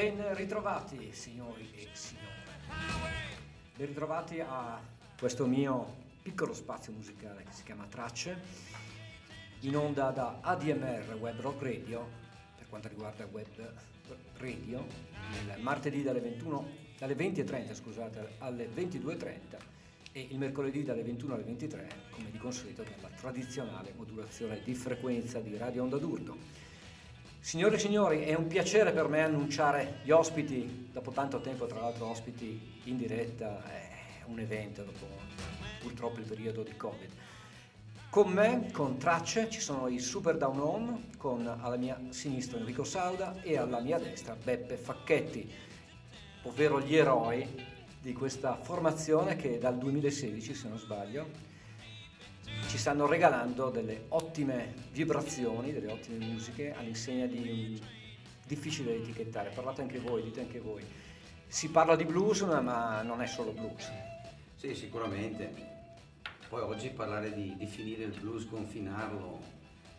Ben ritrovati signori e signore. Ben ritrovati a questo mio piccolo spazio musicale che si chiama Tracce, in onda da ADMR Web Rock Radio, per quanto riguarda web radio, il martedì dalle, 21, dalle 20.30 scusate, alle 22.30 e il mercoledì dalle 21 alle 23, come di consueto, per la tradizionale modulazione di frequenza di Radio Onda d'Urto. Signore e signori, è un piacere per me annunciare gli ospiti, dopo tanto tempo tra l'altro ospiti in diretta, è un evento dopo purtroppo il periodo di Covid. Con me, con tracce, ci sono i Super Down Home, con alla mia sinistra Enrico Sauda e alla mia destra Beppe Facchetti, ovvero gli eroi di questa formazione che dal 2016, se non sbaglio, ci stanno regalando delle ottime vibrazioni, delle ottime musiche all'insegna di un difficile da etichettare. Parlate anche voi, dite anche voi. Si parla di blues, ma non è solo blues. Sì, sicuramente. Poi oggi parlare di definire il blues, confinarlo.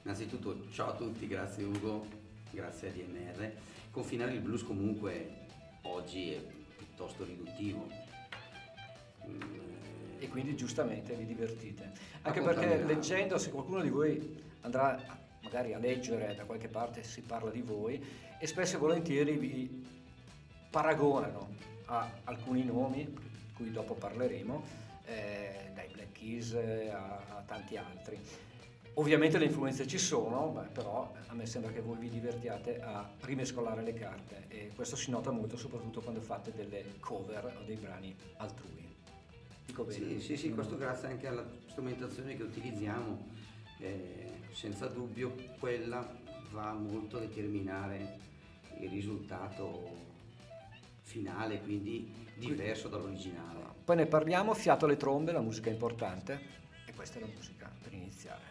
Innanzitutto ciao a tutti, grazie Ugo, grazie a DMR. Confinare il blues comunque oggi è piuttosto riduttivo. E quindi giustamente vi divertite. Anche perché leggendo, se qualcuno di voi andrà magari a leggere da qualche parte si parla di voi e spesso e volentieri vi paragonano a alcuni nomi, di cui dopo parleremo, eh, dai Black Keys a, a, tanti altri. Ovviamente le influenze ci sono, beh, però a me sembra che voi vi divertiate a rimescolare le carte e questo si nota molto soprattutto quando fate delle cover o dei brani altrui. Dico bene. Sì, sì, sì, questo grazie anche alla strumentazione che utilizziamo, eh, senza dubbio quella va molto a determinare il risultato finale, quindi diverso dall'originale. Poi ne parliamo, fiato alle trombe, la musica è importante e questa è la musica per iniziare.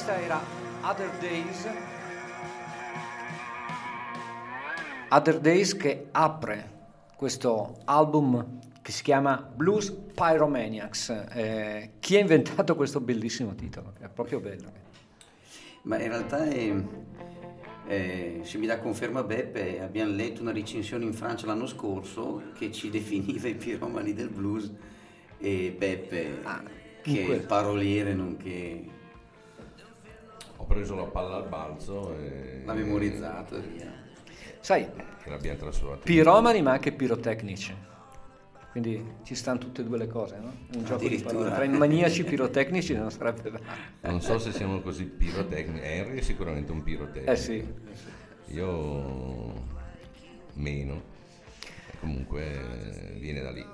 Questa era Other Days. Other Days che apre questo album che si chiama Blues Pyromaniacs. Eh, chi ha inventato questo bellissimo titolo? È proprio bello. Ma in realtà è, eh, se mi dà conferma Beppe, abbiamo letto una recensione in Francia l'anno scorso che ci definiva i piromani del blues e Beppe, ah, che paroliere nonché ho preso la palla al balzo e l'ha memorizzato e via. Sai, piromani ma anche pirotecnici. Quindi ci stanno tutte e due le cose, no? Un gioco di parole. Tra i maniaci pirotecnici non sarebbe male. Non so se siamo così pirotecnici. Henry è sicuramente un pirotecnico. Eh sì. Eh sì. Io meno. Comunque viene da lì.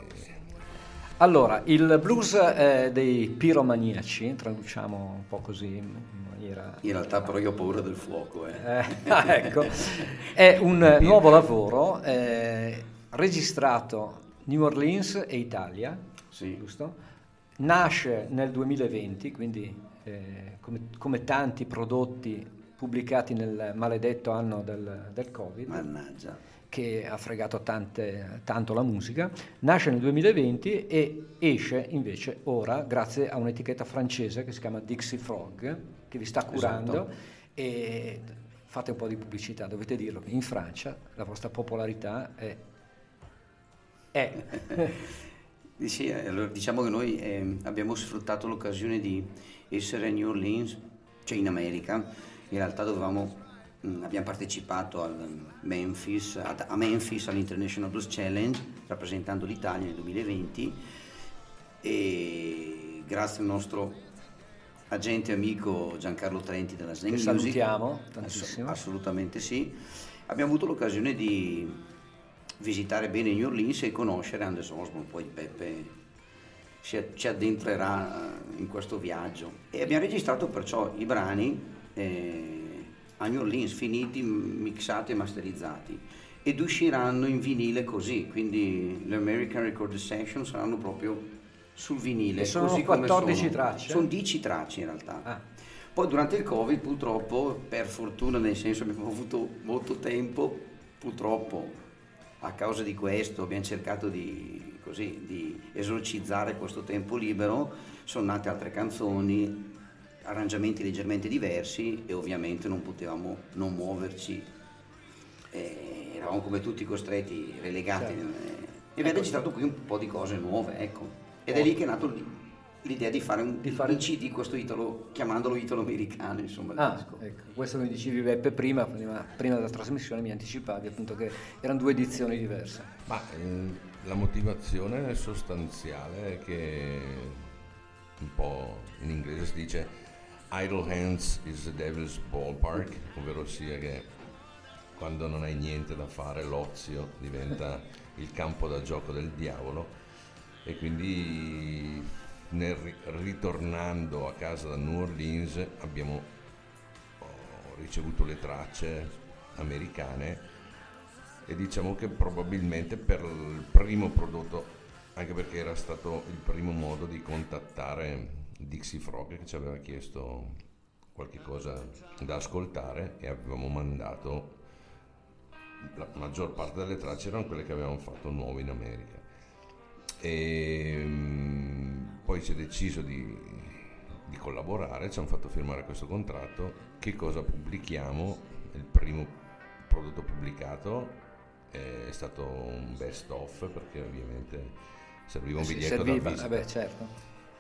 Allora, il blues eh, dei piromaniaci, traduciamo un po' così in maniera... In realtà però io ho paura del fuoco. Eh. eh ecco, è un nuovo lavoro eh, registrato New Orleans e Italia, sì. giusto? Nasce nel 2020, quindi eh, come, come, tanti prodotti pubblicati nel maledetto anno del, del Covid. Mannaggia che ha fregato tante, tanto la musica, nasce nel 2020 e esce invece ora grazie a un'etichetta francese che si chiama Dixie Frog, che vi sta curando esatto. e fate un po' di pubblicità, dovete dirlo, in Francia la vostra popolarità è... è. sì, allora, diciamo che noi eh, abbiamo sfruttato l'occasione di essere a New Orleans, cioè in America, in realtà dovevamo Mm, abbiamo partecipato Memphis, a Memphis all'International Blues Challenge rappresentando l'Italia nel 2020 e grazie al nostro agente amico Giancarlo Trenti della che Music, salutiamo tantissimo. assolutamente sì. Abbiamo avuto l'occasione di visitare bene New Orleans e conoscere Anders Osborne. Poi Peppe ci addentrerà in questo viaggio. E abbiamo registrato perciò i brani eh, a New Orleans finiti, mixati e masterizzati. Ed usciranno in vinile così, quindi le American Record Session saranno proprio sul vinile. E sono così 14 sono. tracce? Sono 10 tracce in realtà. Ah. Poi durante il Covid purtroppo, per fortuna nel senso abbiamo avuto molto tempo, purtroppo a causa di questo abbiamo cercato di, così, di esorcizzare questo tempo libero, sono nate altre canzoni, arrangiamenti leggermente diversi e ovviamente non potevamo non muoverci, eh, eravamo come tutti costretti, relegati certo. e abbiamo ecco. registrato qui un po' di cose nuove, ecco. Ed è lì che è nato l'idea di fare un, di fare... un CD, questo italo, chiamandolo italo-americano, insomma. Ah, ecco. questo mi dicevi Beppe prima, prima, prima, della trasmissione mi anticipavi appunto che erano due edizioni diverse. Ma eh, la motivazione sostanziale è che un po' in inglese si dice Idle Hands is the Devil's Ballpark, ovvero sia che quando non hai niente da fare l'ozio diventa il campo da gioco del diavolo e quindi nel, ritornando a casa da New Orleans abbiamo ricevuto le tracce americane e diciamo che probabilmente per il primo prodotto, anche perché era stato il primo modo di contattare Dixie Frog che ci aveva chiesto qualche cosa da ascoltare e avevamo mandato la maggior parte delle tracce erano quelle che avevamo fatto nuove in America e um, poi si è deciso di, di, collaborare ci hanno fatto firmare questo contratto. Che cosa pubblichiamo? Il primo prodotto pubblicato è stato un best of perché ovviamente serviva un biglietto serviva, da vabbè, certo.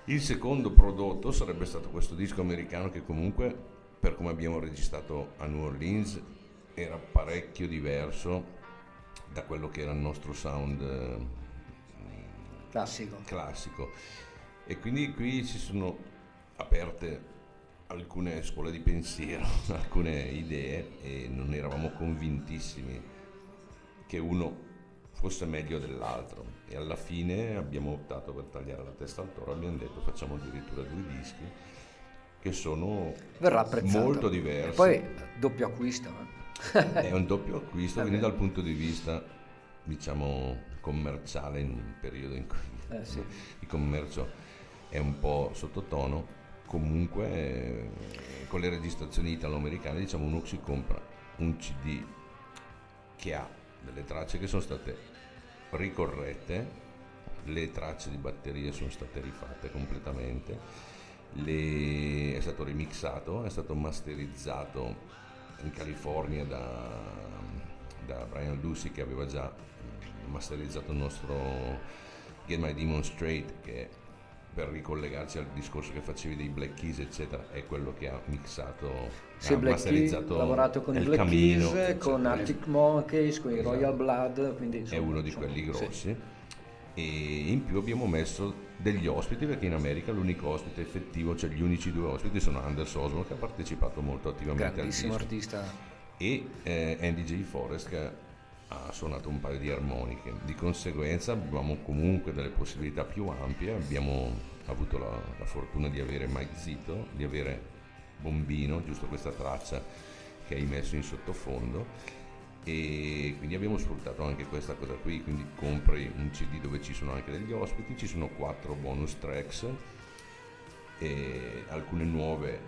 Il secondo prodotto sarebbe stato questo disco americano che comunque, per come abbiamo registrato a New Orleans, era parecchio diverso da quello che era il nostro sound eh, classico. classico. E quindi qui si sono aperte alcune scuole di pensiero, alcune idee e non eravamo convintissimi che uno fosse meglio dell'altro e alla fine abbiamo optato per tagliare la testa al toro abbiamo detto facciamo addirittura due dischi che sono molto diversi. E poi doppio acquisto. Eh? È un doppio acquisto, quindi dal punto di vista diciamo commerciale in un periodo in cui eh, sì. il commercio è un po' sottotono comunque eh, con le registrazioni italo-americane diciamo uno si compra un CD che ha delle tracce che sono state ricorrette, le tracce di batterie sono state rifatte completamente, le, è stato remixato, è stato masterizzato in California da, da Brian Lucy che aveva già masterizzato il nostro Get My Demon Straight che per ricollegarci al discorso che facevi dei Black Keys eccetera è quello che ha mixato sì, ha Black masterizzato Keys, lavorato con i Black Camino, Keys con Arctic Monkeys con i esatto. Royal Blood quindi, insomma, è uno di quelli grossi sì. e in più abbiamo messo degli ospiti perché in America l'unico ospite effettivo cioè gli unici due ospiti sono Anders Oswald che ha partecipato molto attivamente al disco, artista e eh, Andy J. Forrest che ha suonato un paio di armoniche, di conseguenza abbiamo comunque delle possibilità più ampie, abbiamo avuto la, la fortuna di avere Mike Zito, di avere Bombino, giusto questa traccia che hai messo in sottofondo. E quindi abbiamo sfruttato anche questa cosa qui, quindi compri un CD dove ci sono anche degli ospiti, ci sono quattro bonus tracks, alcune nuove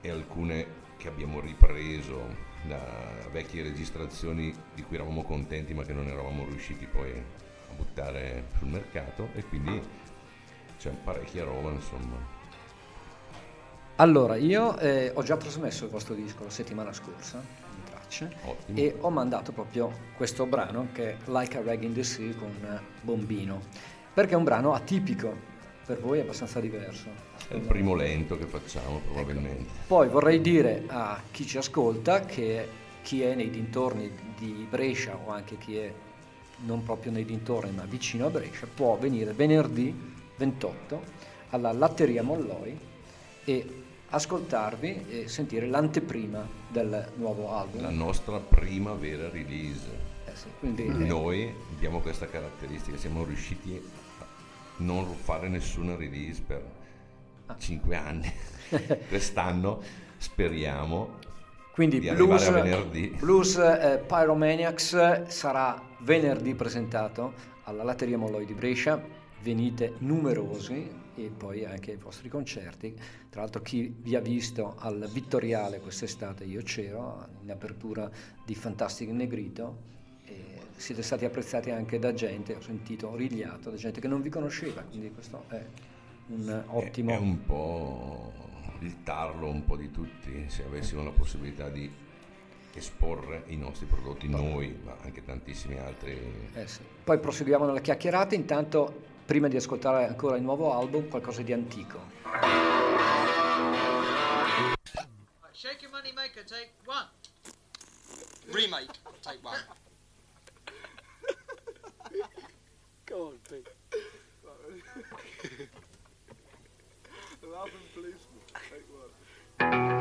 e alcune che abbiamo ripreso da vecchie registrazioni di cui eravamo contenti ma che non eravamo riusciti poi a buttare sul mercato e quindi c'è parecchia roba insomma. Allora, io eh, ho già trasmesso il vostro disco la settimana scorsa in tracce Ottimo. e ho mandato proprio questo brano che è Like a Rag in the Sea con Bombino, perché è un brano atipico, per voi è abbastanza diverso. È il primo lento che facciamo probabilmente. Ecco. Poi vorrei dire a chi ci ascolta che chi è nei dintorni di Brescia o anche chi è non proprio nei dintorni ma vicino a Brescia può venire venerdì 28 alla Latteria Molloi e ascoltarvi e sentire l'anteprima del nuovo album. La nostra prima vera release. Eh sì, quindi, Noi eh. abbiamo questa caratteristica, siamo riusciti non fare nessuna release per. 5 anni. Quest'anno speriamo quindi di Blues, venerdì. Blues eh, Pyromaniacs sarà venerdì presentato alla Latteria Molloy di Brescia. Venite numerosi e poi anche ai vostri concerti. Tra l'altro chi vi ha visto al Vittoriale quest'estate, io c'ero, in apertura di Fantastic Negrito, siete stati apprezzati anche da gente, ho sentito rigliato, da gente che non vi conosceva, quindi questo è un ottimo... È, è un po' il tarlo un po' di tutti, se avessimo la possibilità di esporre i nostri prodotti, Poi. noi, ma anche tantissimi altri. Eh sì. Poi proseguiamo nella chiacchierata, intanto prima di ascoltare ancora il nuovo album, qualcosa di antico. Shake your money maker, take one. Remake, take one. Go on, Pete. One.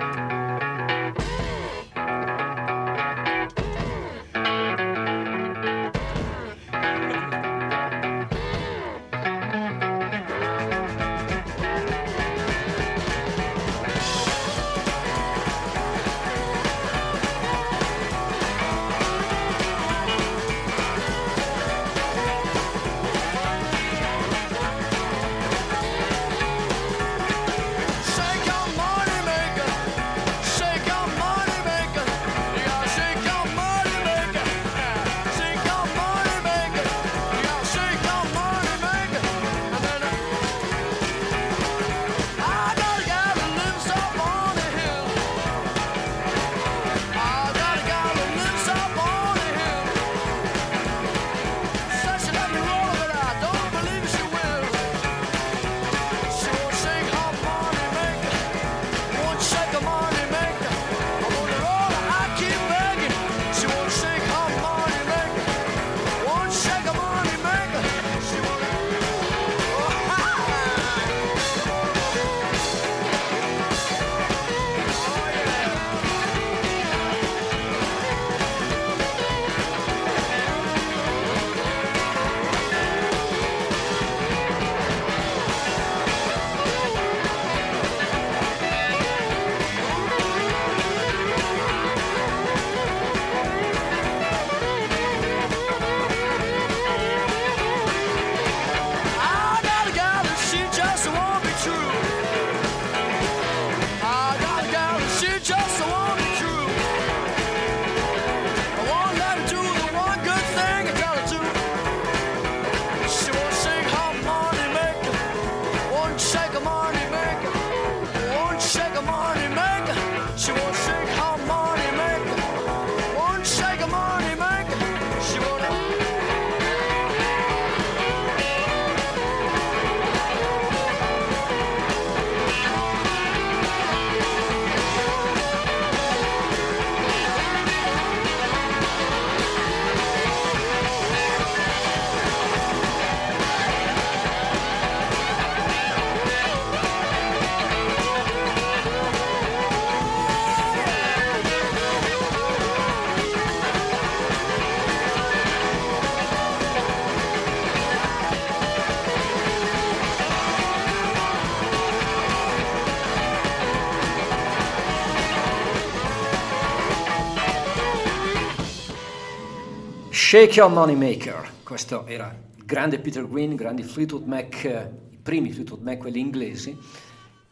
Shake Your Money Maker, questo era il grande Peter Green, grandi Fleetwood Mac, i primi Fleetwood Mac, quelli inglesi,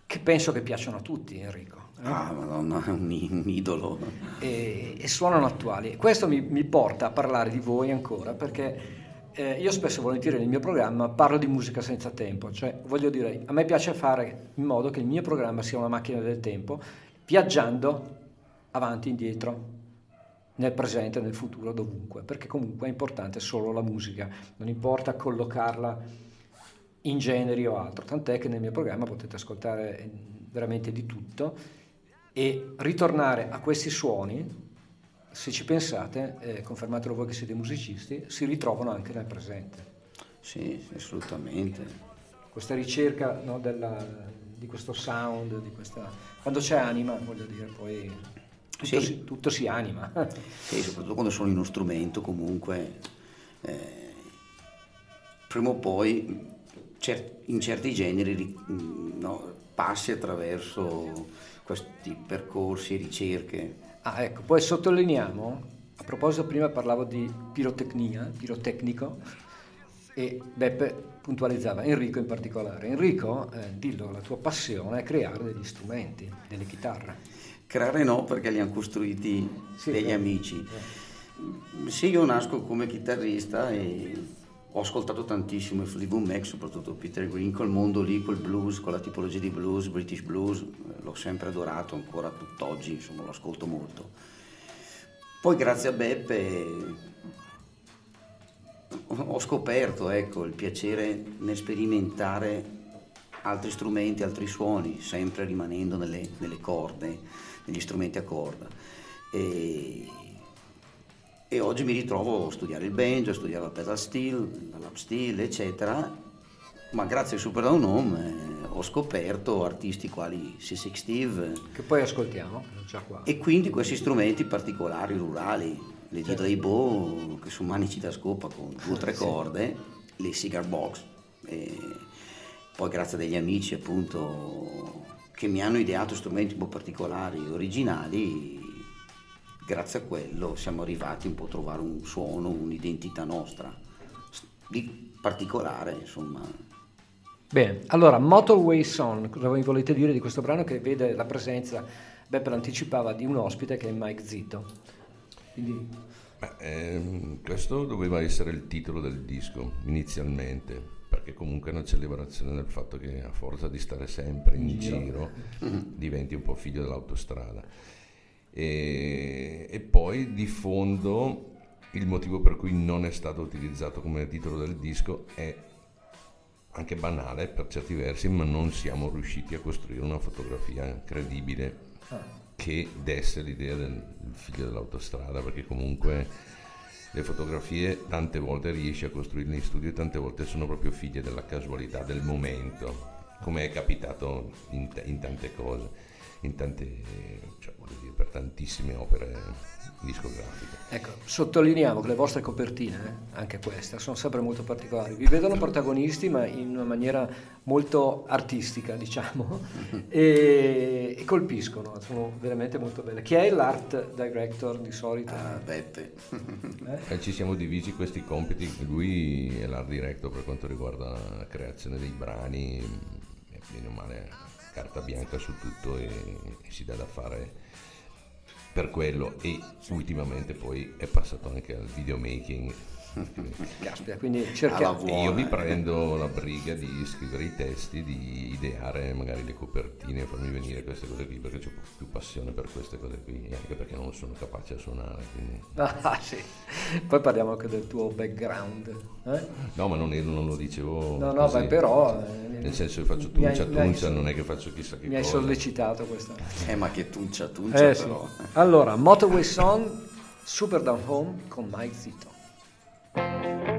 che penso che piacciono a tutti, Enrico. Ah, madonna, è un, un idolo. E, e, suonano attuali. Questo mi, mi, porta a parlare di voi ancora, perché eh, io spesso e volentieri nel mio programma parlo di musica senza tempo, cioè voglio dire, a me piace fare in modo che il mio programma sia una macchina del tempo, viaggiando avanti e indietro, nel presente, nel futuro, dovunque, perché comunque è importante solo la musica, non importa collocarla in generi o altro, tant'è che nel mio programma potete ascoltare veramente di tutto e ritornare a questi suoni, se ci pensate, eh, confermatelo voi che siete musicisti, si ritrovano anche nel presente. Sì, assolutamente. Questa ricerca no, della, di questo sound, di questa, quando c'è anima, voglio dire, poi tutto, sì. si, tutto si anima. Sì, soprattutto quando suoni uno strumento comunque, eh, prima o poi cer- in certi generi no, passi attraverso questi percorsi e ricerche. Ah, ecco, poi sottolineiamo, a proposito prima parlavo di pirotecnia, pirotecnico, e Beppe puntualizzava, Enrico in particolare. Enrico, eh, dillo, la tua passione è creare degli strumenti, delle chitarre. Creare no, perché li hanno costruiti sì, degli eh. amici. Eh. Sì, io nasco come chitarrista e ho ascoltato tantissimo i Fleetwood Mac, soprattutto Peter Green, col mondo lì, col blues, con la tipologia di blues, British blues, l'ho sempre adorato, ancora tutt'oggi, insomma, lo ascolto molto. Poi grazie a Beppe ho scoperto ecco, il piacere nel sperimentare altri strumenti, altri suoni, sempre rimanendo nelle, nelle corde negli strumenti a corda. E, e, oggi mi ritrovo a studiare il banjo, a studiare la pedal steel, la lap steel, eccetera, ma grazie al Super Down Home eh, ho scoperto artisti quali C6 Steve. Che poi ascoltiamo, già qua. E quindi questi strumenti particolari, rurali, le certo. didley bow che sono manici da scopa con due o tre corde, sì. le cigar box. E poi grazie a degli amici appunto che mi hanno ideato strumenti un po' particolari, originali, grazie a quello siamo arrivati un po' a trovare un suono, un'identità nostra, di particolare insomma. Bene, allora Motorway Song, cosa vi volete dire di questo brano che vede la presenza, Beppe l'anticipava, di un ospite che è Mike Zito. Quindi... Beh, ehm, questo doveva essere il titolo del disco inizialmente perché comunque è una celebrazione del fatto che a forza di stare sempre in giro, giro diventi un po' figlio dell'autostrada. E, e, poi di fondo il motivo per cui non è stato utilizzato come titolo del disco è anche banale per certi versi, ma non siamo riusciti a costruire una fotografia credibile ah. che desse l'idea del, del figlio dell'autostrada, perché comunque le fotografie tante volte riesci a costruirle in studio e tante volte sono proprio figlie della casualità, del momento, come è capitato in, t- in tante cose, in tante, cioè, dire, per tantissime opere discografiche. Ecco, sottolineiamo che le vostre copertine, eh, anche queste, sono sempre molto particolari. Vi vedono protagonisti, ma in una maniera molto artistica, diciamo, e, e, colpiscono, sono veramente molto belle. Chi è l'art director di solito? Ah, Beppe. Eh? Ci siamo divisi questi compiti, lui è l'art director per quanto riguarda la creazione dei brani, bene o male carta bianca su tutto e, e si dà da fare per quello e ultimamente poi è passato anche al videomaking Caspita, quindi cerca... E io mi prendo la briga di scrivere i testi, di ideare magari le copertine, farmi venire queste cose qui, perché ho più passione per queste cose qui, e anche perché non sono capace a suonare. Quindi... Ah, sì. Poi parliamo anche del tuo background. Eh? No, ma non, non, lo dicevo. No, no, beh, però. Eh, Nel senso che faccio tuncia, hai, tuncia, non è che faccio chissà che mi cosa. Mi hai sollecitato questa. Eh, ma che tuncia, tuncia eh, però. Sì. Allora, Motorway Song, Super Down Home con Mike Zito. And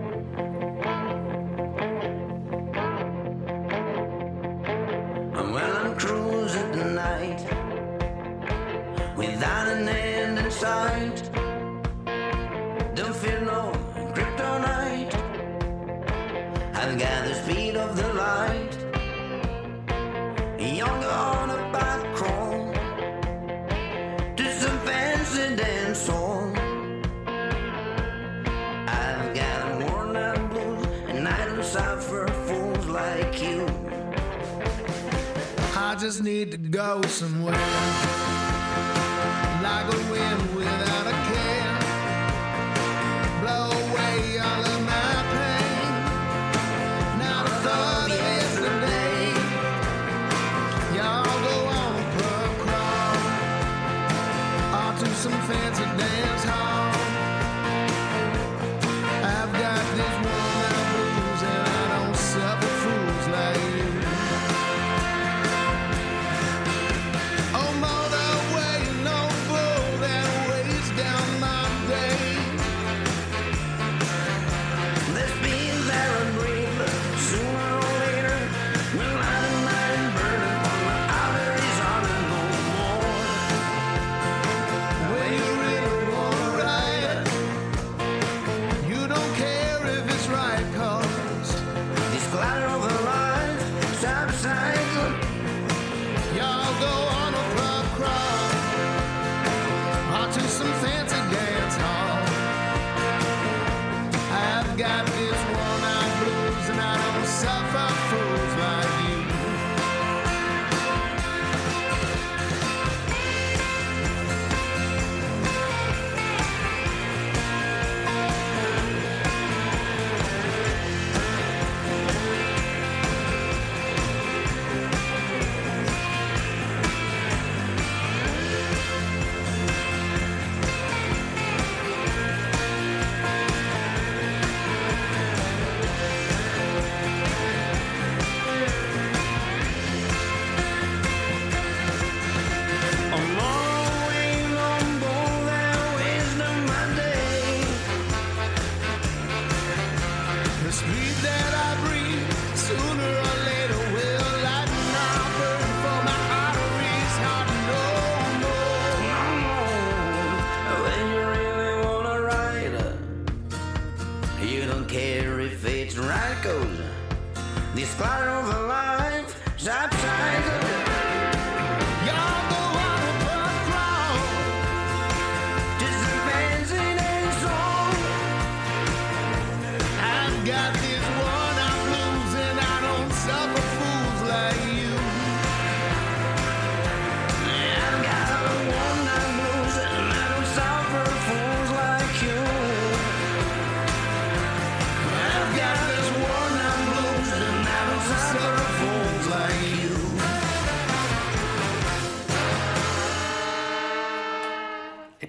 just need to go somewhere.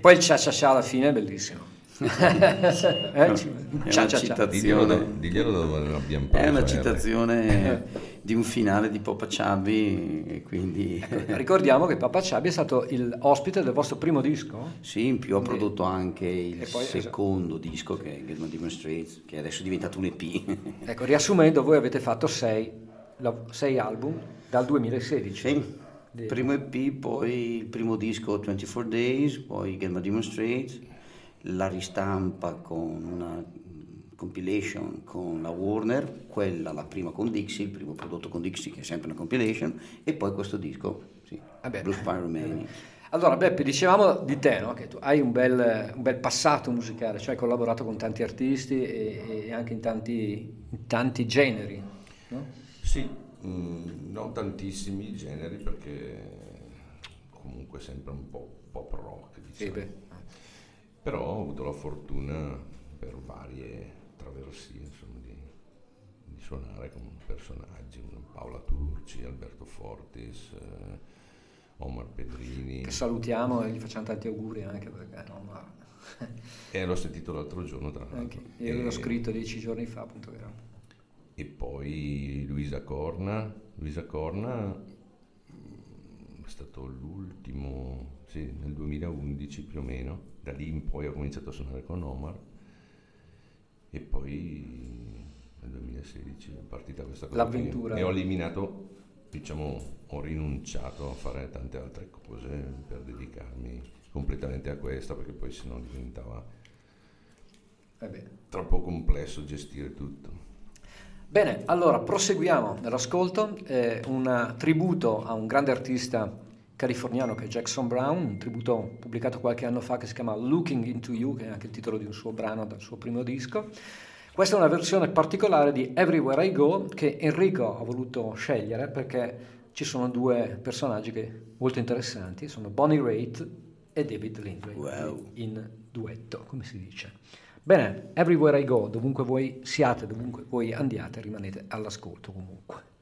Poi il cia cia cia alla fine è bellissimo. eh? Ci- È cia una cia cia. citazione. Diglielo dove l'abbiamo preso. È una citazione di un finale di Chubby, e quindi Ricordiamo che Papa Ciabi è stato il ospite del vostro primo disco. sì, in più ho prodotto anche il poi, esatto. secondo disco che è Get Demon Straits, che adesso è diventato un EP. Ecco, riassumendo, voi avete fatto sei, sei album dal 2016. Sì, il primo EP, poi il primo disco 24 Days, poi Get My Demon Straits, la ristampa con una compilation con la Warner, quella la prima con Dixie, il primo prodotto con Dixie che è sempre una compilation, e poi questo disco, sì, Vabbè. Blue Spy Remaining. Allora, Beppe, dicevamo di te, no? che tu hai un bel, un bel passato musicale, cioè hai collaborato con tanti artisti e, e anche in tanti, in tanti generi. no? Sì, mm, non tantissimi generi perché comunque sempre un po' pop rock, Sì, diciamo. beh. Però ho avuto la fortuna per varie traversie insomma, di, di suonare con personaggi, Paola Turci, Alberto Fortis, eh, Omar Pedrini. Che salutiamo e gli facciamo tanti auguri anche perché no, ma- E l'ho sentito l'altro giorno tra l'altro. anche io l'ho E- scritto dieci giorni fa appunto che era- E poi Luisa Corna. Luisa Corna mm, è stato l'ultimo, sì, nel 2011 più o meno. Da lì in poi ho cominciato a suonare con Omar. E poi nel 2016 è partita questa cosa. L'avventura. E ho eliminato, diciamo, ho rinunciato a fare tante altre cose per dedicarmi completamente a questa perché poi sennò diventava Vabbè. troppo complesso gestire tutto. Bene, allora proseguiamo nell'ascolto, eh, un tributo a un grande artista californiano che è Jackson Brown, un tributo pubblicato qualche anno fa che si chiama Looking Into You, che è anche il titolo di un suo brano dal suo primo disco. Questa è una versione particolare di Everywhere I Go che Enrico ha voluto scegliere perché ci sono due personaggi molto interessanti, sono Bonnie Raitt e David Lindley wow. in duetto, come si dice. Bene, Everywhere I Go, dovunque voi siate, dovunque voi andiate, rimanete all'ascolto comunque.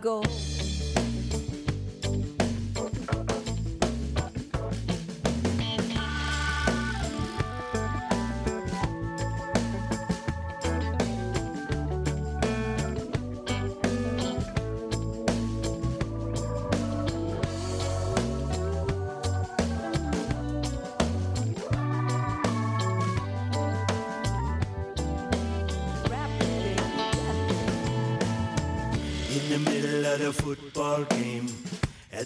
Go.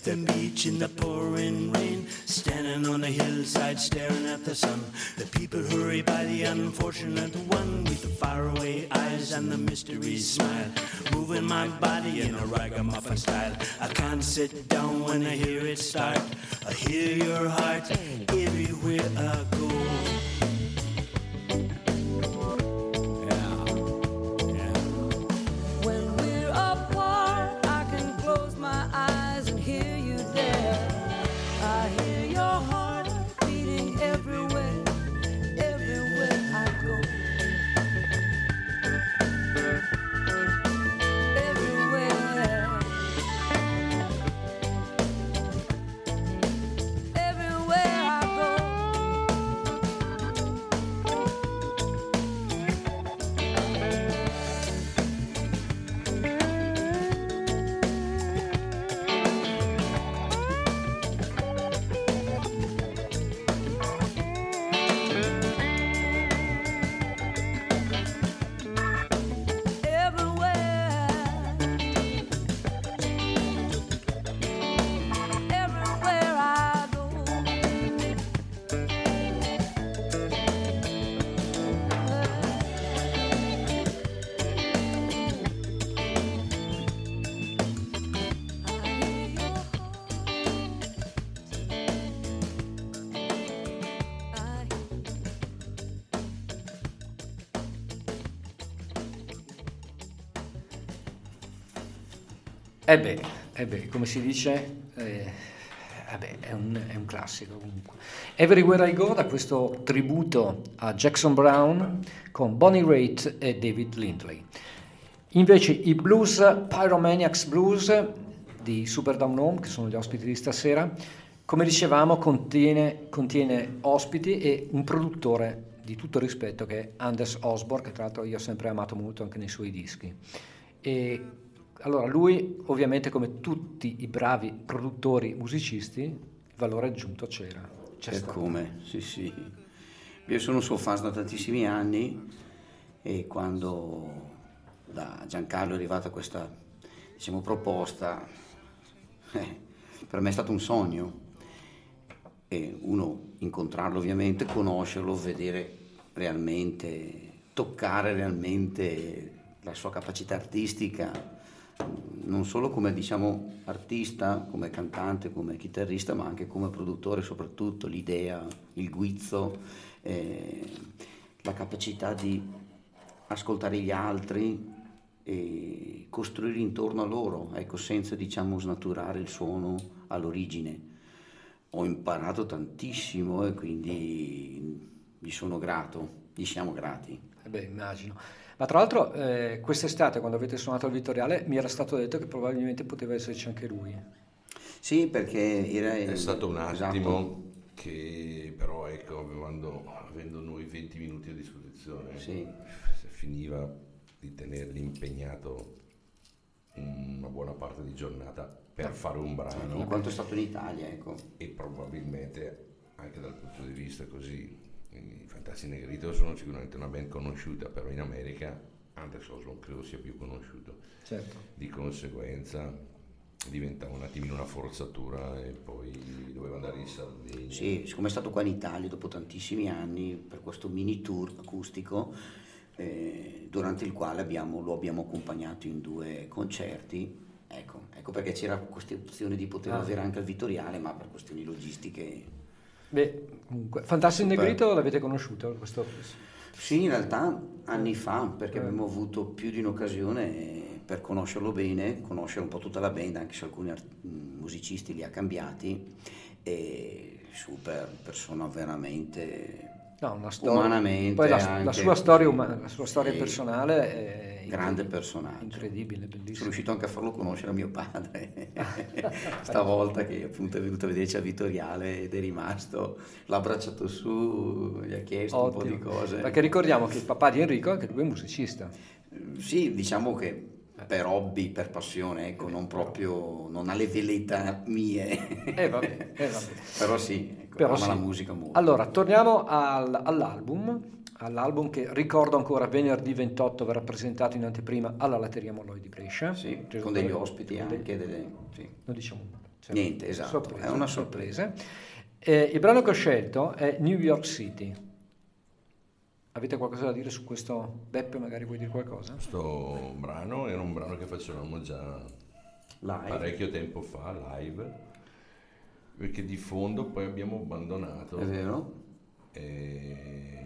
At the beach in the pouring rain, standing on the hillside staring at the sun. The people hurry by the unfortunate one with the faraway eyes and the mystery smile. Moving my body in a ragamuffin style. I can't sit down when I hear Eh eh come si dice, eh, eh è, un, è, un, classico comunque. Everywhere I Go da questo tributo a Jackson Brown con Bonnie Raitt e David Lindley. Invece i blues, Pyromaniacs Blues di Super Down Home, che sono gli ospiti di stasera, come dicevamo contiene, contiene ospiti e un produttore di tutto rispetto che è Anders Osborne, che tra l'altro io ho sempre amato molto anche nei suoi dischi. E allora lui ovviamente come tutti i bravi produttori musicisti il valore aggiunto c'era. C'è e come, sì sì. Io sono un suo fan da tantissimi anni e quando da Giancarlo è arrivata questa diciamo, proposta, eh, per me è stato un sogno. E uno incontrarlo ovviamente, conoscerlo, vedere realmente, toccare realmente la sua capacità artistica, non solo come diciamo artista, come cantante, come chitarrista, ma anche come produttore soprattutto, l'idea, il guizzo, eh, la capacità di ascoltare gli altri e costruire intorno a loro, ecco, senza diciamo snaturare il suono all'origine. Ho imparato tantissimo e quindi gli sono grato, gli siamo grati. Eh beh, immagino. Ma tra l'altro eh, quest'estate quando avete suonato al Vittoriale mi era stato detto che probabilmente poteva esserci anche lui. Sì, perché era... È stato un attimo esatto. che però ecco, avendo, avendo noi 20 minuti a disposizione, sì. finiva di tenerli impegnato una buona parte di giornata per fare un brano. In quanto è stato in Italia, ecco. E probabilmente anche dal punto di vista così i Fantassi Negrito sono sicuramente una band conosciuta, però in America Anders Osborne credo sia più conosciuto. Certo. Di conseguenza diventava un attimino una forzatura e poi doveva andare in Sardegna. Sì, siccome è stato qua in Italia dopo tantissimi anni per questo mini tour acustico, eh, durante il quale abbiamo, lo abbiamo accompagnato in due concerti. Ecco, ecco perché c'era questa opzione di poter ah. avere anche il Vittoriale, ma per questioni logistiche Beh, comunque, Fantastico Negrito l'avete conosciuto? Questo... Sì, in realtà anni fa, perché eh. abbiamo avuto più di un'occasione per conoscerlo bene, conoscere un po' tutta la band, anche se alcuni art- musicisti li ha cambiati, e super persona veramente No, una storia. Umanamente. Poi la, la, sua storia, umana, la sua storia personale è grande personaggio. Incredibile, bellissimo. Sono riuscito anche a farlo conoscere a mio padre. Stavolta che appunto è venuto a vederci a Vittoriale ed è rimasto, l'ha abbracciato su, gli ha chiesto Ottimo. un po' di cose. Perché ricordiamo che il papà di Enrico, anche lui è musicista. Sì, diciamo che per hobby, per passione, ecco, non proprio, non ha le velleità mie. Eh vabbè, eh vabbè. Però sì, ecco, Però ama sì. la musica molto. Allora, torniamo al, all'album, all'album che ricordo ancora venerdì 28 verrà presentato in anteprima alla Latteria Molloy di Brescia. Sì, con degli ospiti con anche. Delle, sì. Non diciamo cioè, Niente, esatto, sorpresa, è una sorpresa. Eh, il brano che ho scelto è New York City. Avete qualcosa da dire su questo? Beppe, magari vuoi dire qualcosa? Questo brano era un brano che facevamo già live. parecchio tempo fa, live, perché di fondo poi abbiamo abbandonato. È vero? E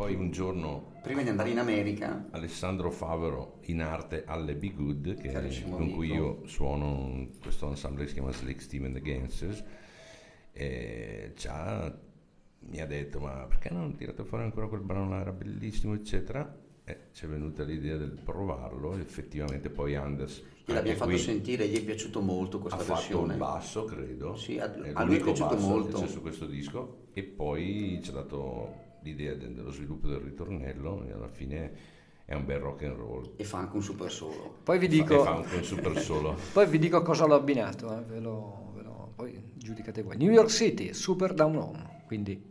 poi un giorno... Prima di andare in America... Alessandro Favero in arte alle Be Good, che è, con cui io suono questo ensemble che si chiama Slick Steam and the Gangsters, e già mi ha detto ma perché non tirate fuori ancora quel brano era bellissimo eccetera. E ci è venuta l'idea del provarlo. Effettivamente poi Anders l'abbiamo fatto sentire gli è piaciuto molto questa ha versione. ha fatto il basso credo. Sì, a, a lui è piaciuto molto che c'è su questo disco. E poi ci ha dato l'idea dello sviluppo del ritornello e alla fine è un bel rock and roll. E fa anche un super solo. Poi vi dico, fa anche un super solo. Poi vi dico cosa l'ho abbinato eh, ve lo, ve lo, poi giudicate voi. New York City Super Down Home quindi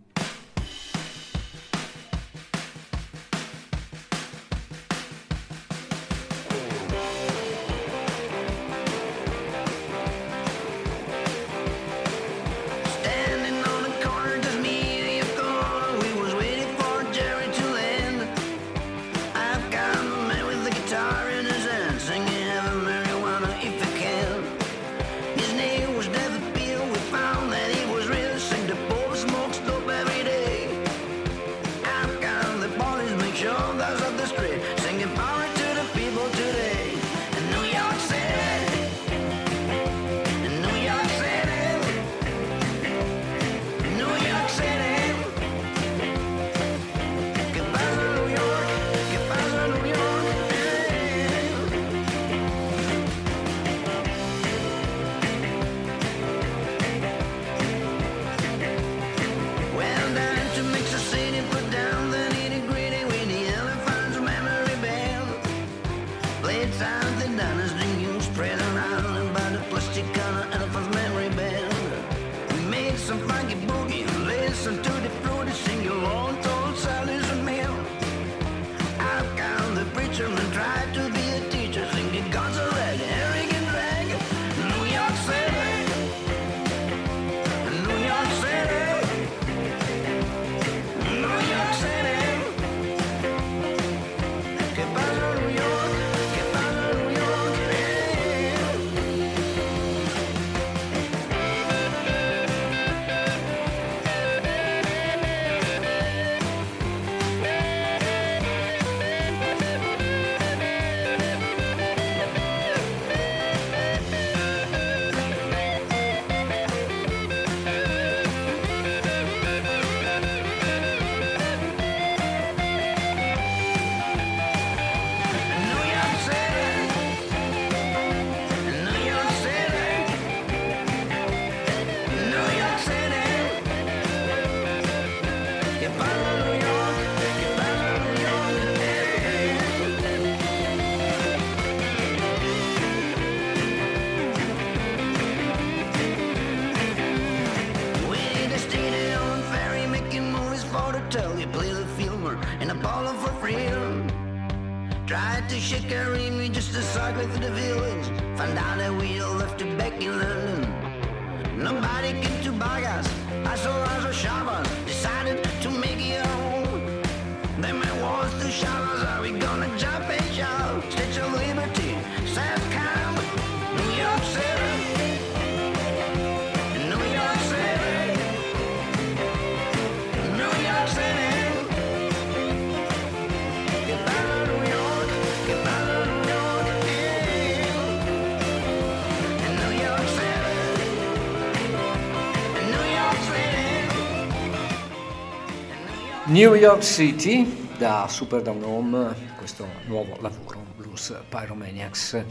New York City da Super Down Home, questo nuovo lavoro, Blues Pyromaniacs.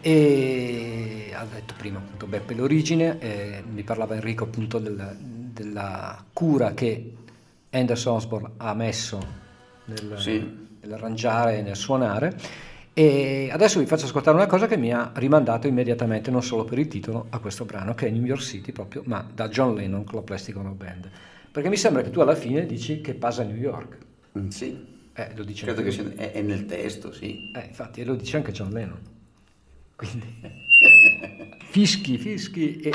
E ha detto prima appunto Beppe l'origine, eh, mi parlava Enrico appunto del- della cura che Anderson Osborne ha messo nel, Sì. nell'arrangiare e nel suonare. E adesso vi faccio ascoltare una cosa che mi ha rimandato immediatamente, non solo per il titolo, a questo brano, che è New York City proprio, ma da John Lennon con la Plastic Ono Band. Perché mi sembra che tu alla fine dici che pasa a New York. Mm, Sì, Eh, lo dice credo che sia, è, è nel testo, sì. Eh, infatti, e lo dice anche John Lennon. Quindi, fischi, fischi e...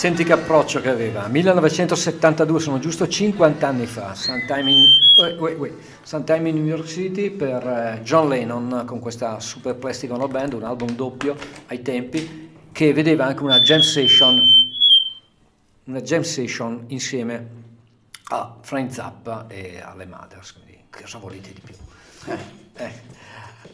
Senti che approccio che aveva. 1972, sono giusto 50 anni fa, Sometime in, wait, wait, wait. Sometime in New York City per eh, John Lennon con questa Super Plastic Ono Band, un album doppio ai tempi, che vedeva anche una jam session, una jam session insieme a Frank Zappa e alle Mothers, quindi cosa volete di più? Eh.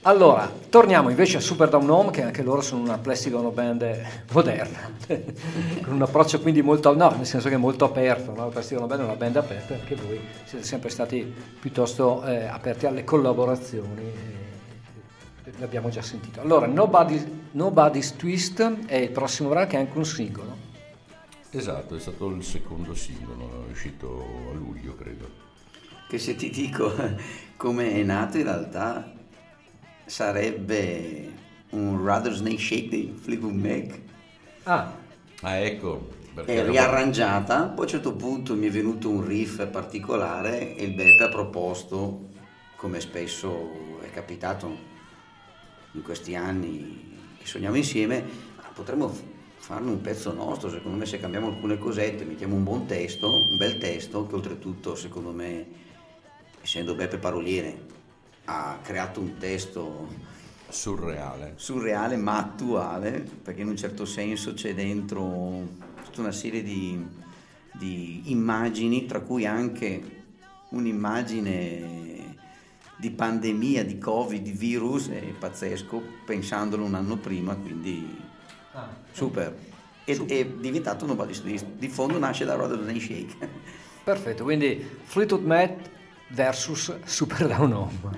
Allora, torniamo invece a Super Down Home, che anche loro sono una Plastic band moderna, con un approccio quindi molto, no, nel senso che è molto aperto, no? la Plastic band è una band aperta, anche voi siete sempre stati piuttosto eh, aperti alle collaborazioni, eh, l'abbiamo già sentito. Allora, Nobody's, Nobody's Twist è il prossimo brano che è anche un singolo. Esatto, è stato il secondo singolo, è uscito a luglio credo. Che se ti dico come è nato in realtà sarebbe un Rather Snake Shake di Fleetwood Mac. Ah, Ah, ecco. È riarrangiata, poi a un certo punto mi è venuto un riff particolare e il Beppe ha proposto, come spesso è capitato in questi anni che sogniamo insieme, "Ma potremmo farne un pezzo nostro, secondo me se cambiamo alcune cosette, mettiamo un buon testo, un bel testo, che oltretutto secondo me, essendo Beppe paroliere, ha creato un testo surreale. surreale ma attuale, perché in un certo senso c'è dentro tutta una serie di, di immagini, tra cui anche un'immagine di pandemia, di covid, di virus, è pazzesco, pensandolo un anno prima, quindi super. Ed è diventato Nobody's Twist. Di fondo nasce da Rather Than Shake. perfetto, quindi Fleetwood Mac versus Super Down Home.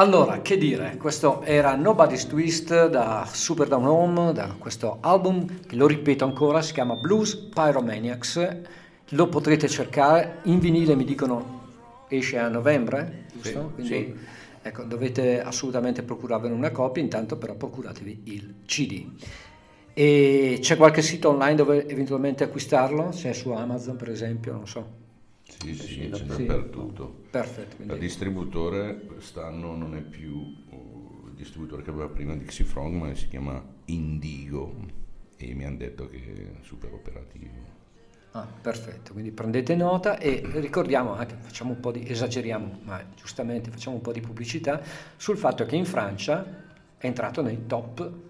Allora, che dire, questo era Nobody's Twist da Super Down Home, da questo album che lo ripeto ancora, si chiama Blues Pyromaniacs, lo potrete cercare, in vinile mi dicono esce a novembre, giusto? Quindi, sì. Ecco, dovete assolutamente procurarvene una copia, intanto però procuratevi il CD. E c'è qualche sito online dove eventualmente acquistarlo? C'è su Amazon per esempio, non so. Sì, sì, sì, c'è sì. dappertutto. Perfetto, Il quindi distributore quest'anno non è più uh, il distributore che aveva prima Dixie Frog, ma si chiama Indigo e mi hanno detto che è super operativo. Ah, perfetto, quindi prendete nota e ricordiamo anche, facciamo un po' di, esageriamo, ma giustamente facciamo un po' di pubblicità sul fatto che in Francia è entrato nei top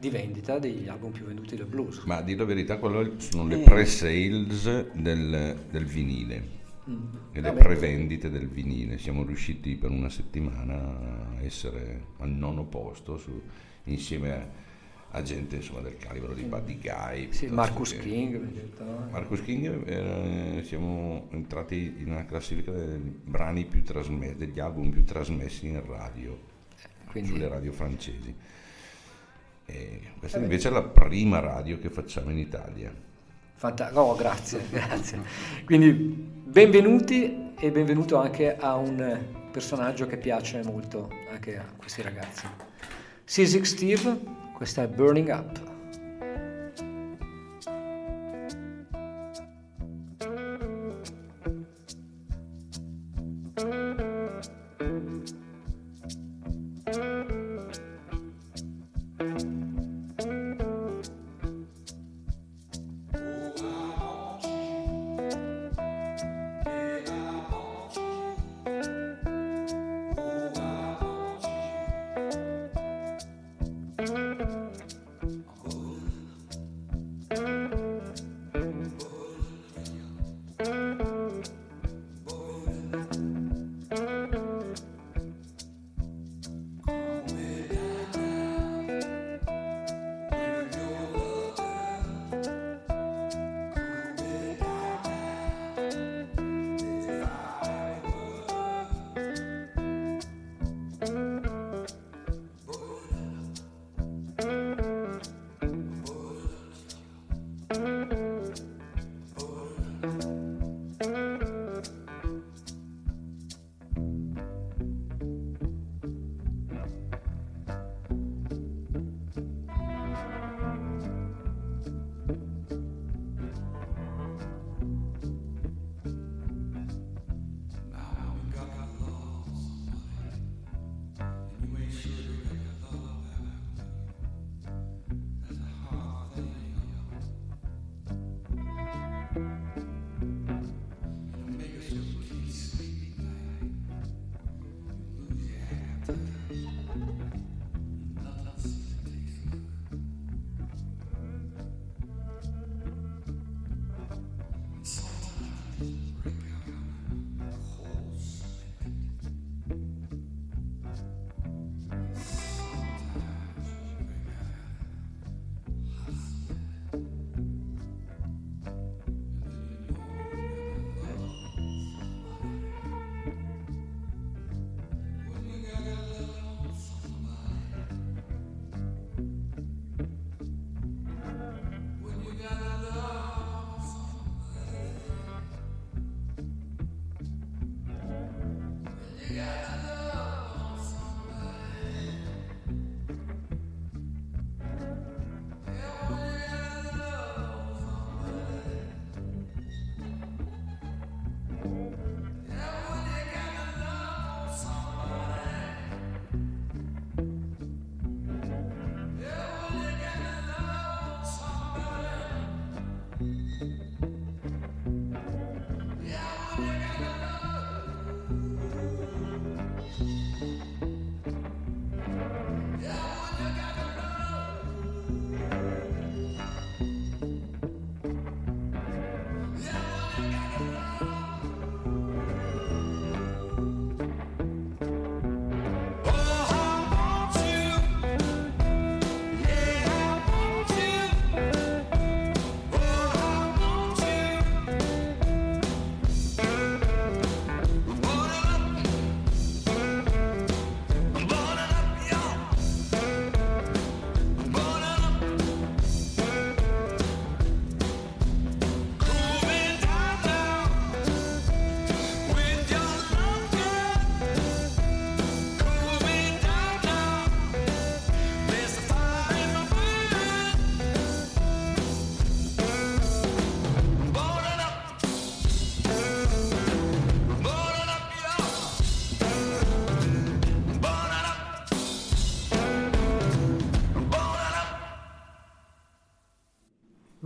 di vendita degli album più venduti del blues. Ma a dire la verità, quello sono le Eh. pre-sales del, del vinile Mm. e le prevendite del vinile. Siamo riusciti per una settimana a essere al nono posto su- insieme a, a gente insomma, del calibro di Buddy Guy. Sì, Marcus che- King, no? Marcus King, eh, siamo entrati in una classifica dei brani più trasmessi, degli album più trasmessi in radio, quindi sulle radio francesi. E questa Vabbè. invece è la prima radio che facciamo in Italia. Fanta- oh, grazie, grazie. Quindi benvenuti e benvenuto anche a un personaggio che piace molto anche a questi ragazzi. Sisig Steve, questa è Burning Up.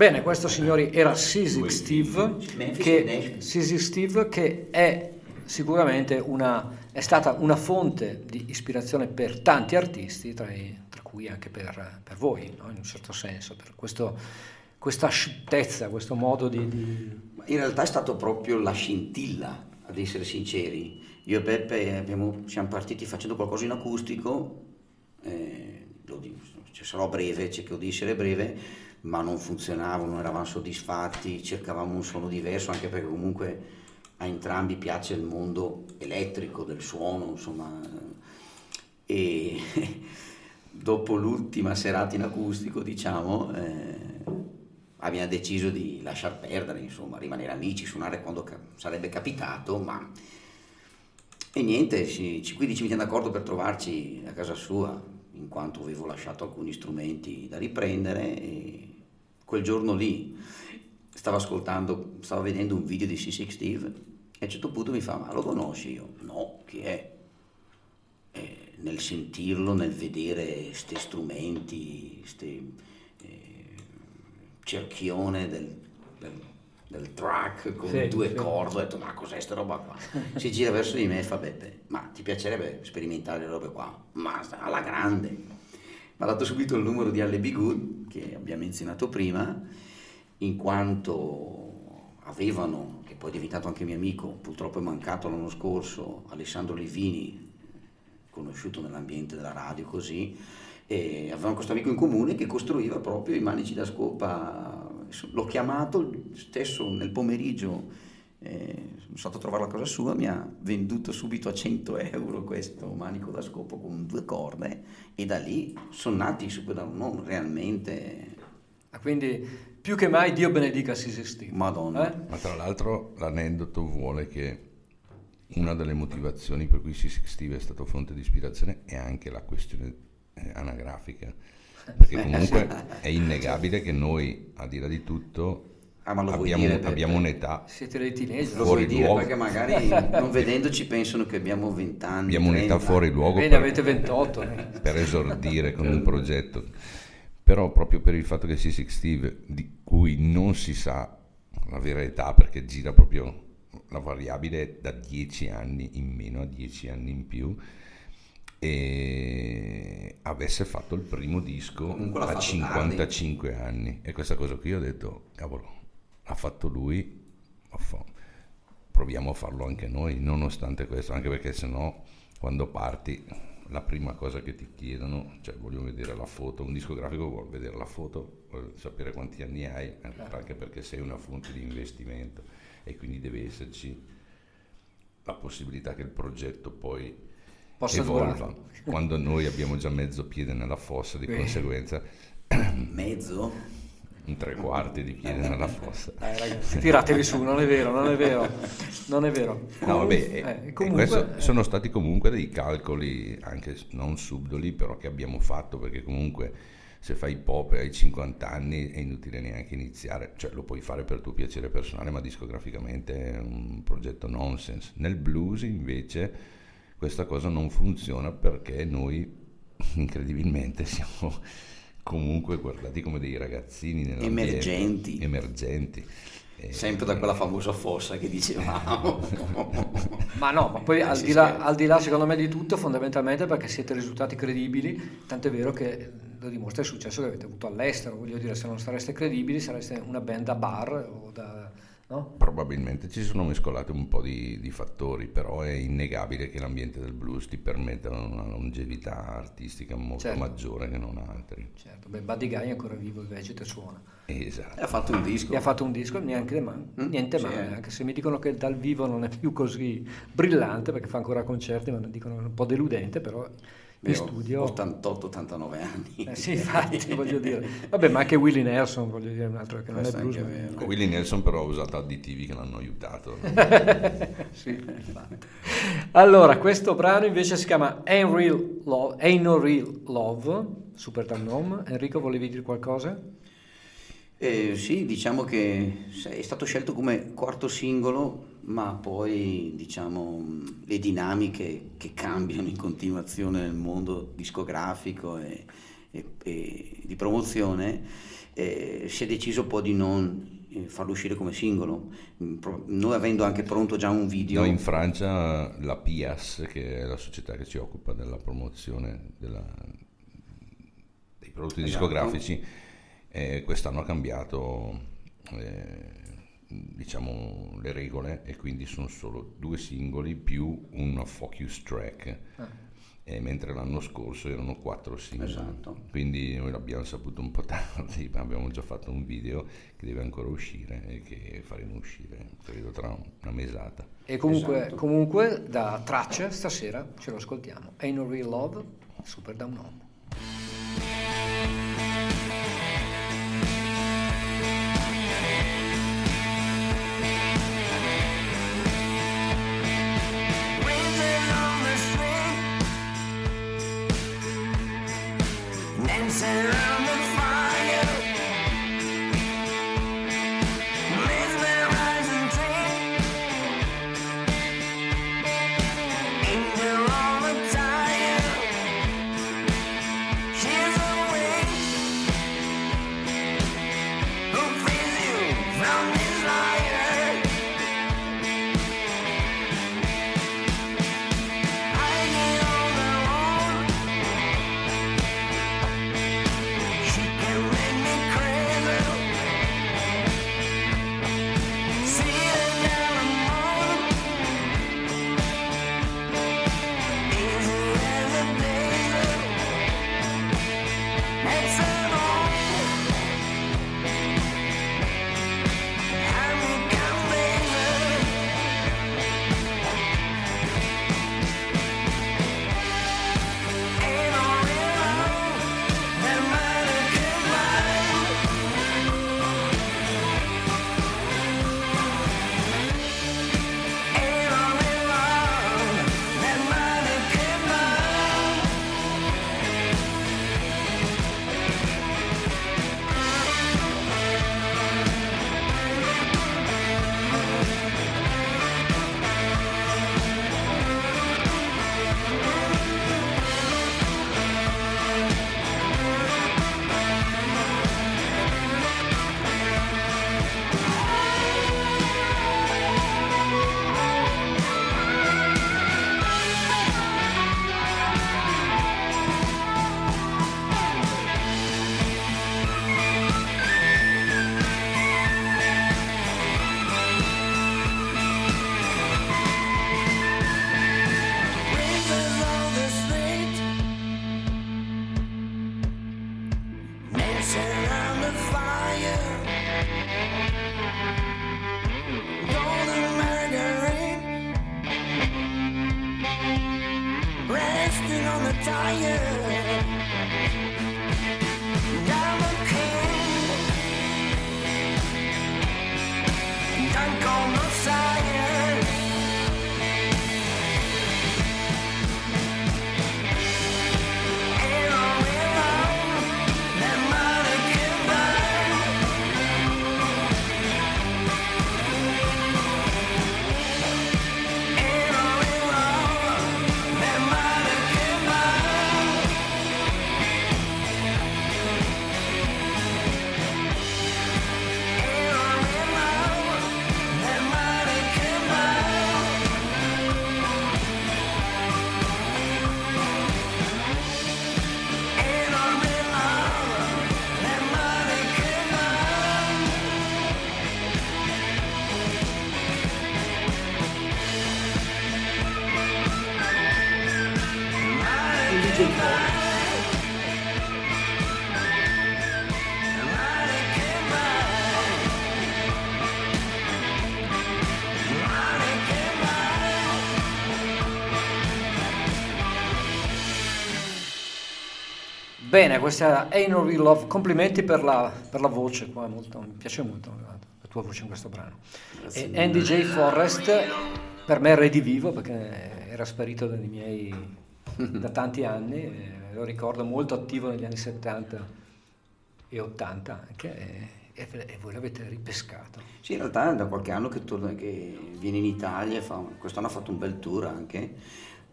Bene, questo signori era Sissy Steve, che. Sissy Steve che è sicuramente una, è stata una fonte di ispirazione per tanti artisti, tra, i- tra cui anche per, per voi, no? in un certo senso, per questo- questa asciuttezza, questo modo di... di- In realtà è stato proprio la scintilla, ad essere sinceri. Io e Beppe abbiamo- siamo partiti facendo qualcosa in acustico, eh, lo dico, cioè, sarò breve, cerco di essere breve, ma non funzionava, non eravamo soddisfatti, cercavamo un suono diverso, anche perché comunque a entrambi piace il mondo elettrico del suono, insomma. E dopo l'ultima serata in acustico, diciamo, eh, abbiamo deciso di lasciar perdere, insomma, rimanere amici, suonare quando ca- sarebbe capitato, ma... E niente, ci- quindi ci mettiamo d'accordo per trovarci a casa sua, in quanto avevo lasciato alcuni strumenti da riprendere e quel giorno lì stavo ascoltando, stavo vedendo un video di C6 Steve e a un certo punto mi fa, ma lo conosci? Io, no, chi è? E nel sentirlo, nel vedere questi strumenti, questi cerchione del, del- del track con Sì, due sì. corde, ho detto ma cos'è sta roba qua? Si gira verso di me e fa Beppe, ma ti piacerebbe sperimentare le robe qua? Ma alla grande. Ha dato subito il numero di Alle Be Good, che abbiamo menzionato prima, in quanto avevano, che poi è diventato anche mio amico, purtroppo è mancato l'anno scorso, Alessandro Livini, conosciuto nell'ambiente della radio così, e avevamo questo amico in comune che costruiva proprio i manici da scopa. L'ho chiamato stesso nel pomeriggio, eh, sono stato a trovare la casa sua, mi ha venduto subito a 100 euro questo manico da scopo con due corde e da lì sono nati Super Down realmente, Ah, Quindi più che mai Dio benedica Sissy Steve. madonna. Eh? Ma tra l'altro l'aneddoto vuole che una delle motivazioni per cui C6 Steve è stato fonte di ispirazione è anche la questione eh, anagrafica. Perché comunque è innegabile che noi, al di là di tutto, Ah, ma lo abbiamo, dire, abbiamo un'età, Siete dei teenager. Lo fuori vuoi dire luogo. perché magari non vedendoci pensano che abbiamo 20 anni. abbiamo un'età 30. fuori luogo Bene, per, avete 28. eh. per esordire con un progetto. Però proprio per il fatto che C6 Steve, di cui non si sa la vera età perché gira proprio la variabile da 10 anni in meno a 10 anni in più, e avesse fatto il primo disco a fatto 55 anni. E questa cosa qui ho detto, cavolo, l'ha fatto lui, proviamo a farlo anche noi, nonostante questo, anche perché sennò quando parti la prima cosa che ti chiedono, cioè voglio vedere la foto, un discografico vuole vedere la foto, vuole sapere quanti anni hai, eh, anche perché sei una fonte di investimento e quindi deve esserci la possibilità che il progetto poi Posso evolva. durare. Quando noi abbiamo già mezzo piede nella fossa, di conseguenza Mezzo? Un tre quarti di piede nella fossa. Dai, ragazzi, tiratevi su, non è vero, non è vero, non è vero. No, vabbè, Comunque- e- eh, e comunque, eh, sono stati comunque dei calcoli anche non subdoli, però che abbiamo fatto perché comunque se fai pop hai 50 anni è inutile neanche iniziare, cioè lo puoi fare per tuo piacere personale, ma discograficamente è un progetto nonsense. Nel blues invece questa cosa non funziona perché noi incredibilmente siamo comunque guardati come dei ragazzini Emergenti. emergenti. E- Sempre da quella famosa fossa che dicevamo. Ma no, ma poi al di, là, al di là secondo me di tutto, fondamentalmente perché siete risultati credibili, tant'è vero che lo dimostra il successo che avete avuto all'estero, voglio dire, se non sareste credibili sareste una band da bar o da... no? Probabilmente ci sono mescolati un po' di, di fattori, però è innegabile che l'ambiente del blues ti permetta una longevità artistica molto Certo. maggiore che non altri. Certo, beh, Buddy Guy è ancora vivo, il Vegeto suona. Esatto. E ha fatto un disco. E ha fatto un disco, neanche male, Mm, niente sì, male, eh. anche se mi dicono che dal vivo non è più così brillante, perché fa ancora concerti, ma dicono un po' deludente, però in Io studio... 88-89 anni. Eh sì, infatti, voglio dire. Vabbè, ma anche Willie Nelson, voglio dire, un altro che non è Questo è blues. vero. Willie Nelson però ha usato additivi che l'hanno aiutato. Sì, infatti. Allora, questo brano invece si chiama Ain't, Real Love, Ain't No Real Love, super dal nome. Enrico, volevi dire qualcosa? Eh, sì, diciamo che è stato scelto come quarto singolo, ma poi diciamo le dinamiche che cambiano in continuazione nel mondo discografico e, e, e di promozione, eh, si è deciso poi di non eh, farlo uscire come singolo. Mm, Noi avendo anche pronto già un video, No, in Francia la PIAS, che è la società che si occupa della promozione della- dei prodotti Esatto. discografici, eh, quest'anno ha cambiato eh, diciamo, le regole e quindi sono solo due singoli più una focus track. Eh, mentre l'anno scorso erano quattro singoli. Esatto. Quindi noi l'abbiamo saputo un po' tardi, ma abbiamo già fatto un video che deve ancora uscire e che faremo uscire, credo, tra una mesata. E comunque, Esatto. comunque da tracce stasera ce lo ascoltiamo. Ain't no real love, super down home. Dancing. around the Bene, questa è no real love. Complimenti per la, per la voce qua, molto, mi piace molto la tua voce in questo brano. E Andy J. Forrest per me è redivivo perché era sparito miei da tanti anni, lo ricordo molto attivo negli anni 70 e 80 anche e, e- voi l'avete ripescato. Sì, in realtà è da qualche anno che, torna, che viene in Italia, fa, quest'anno ha fatto un bel tour anche,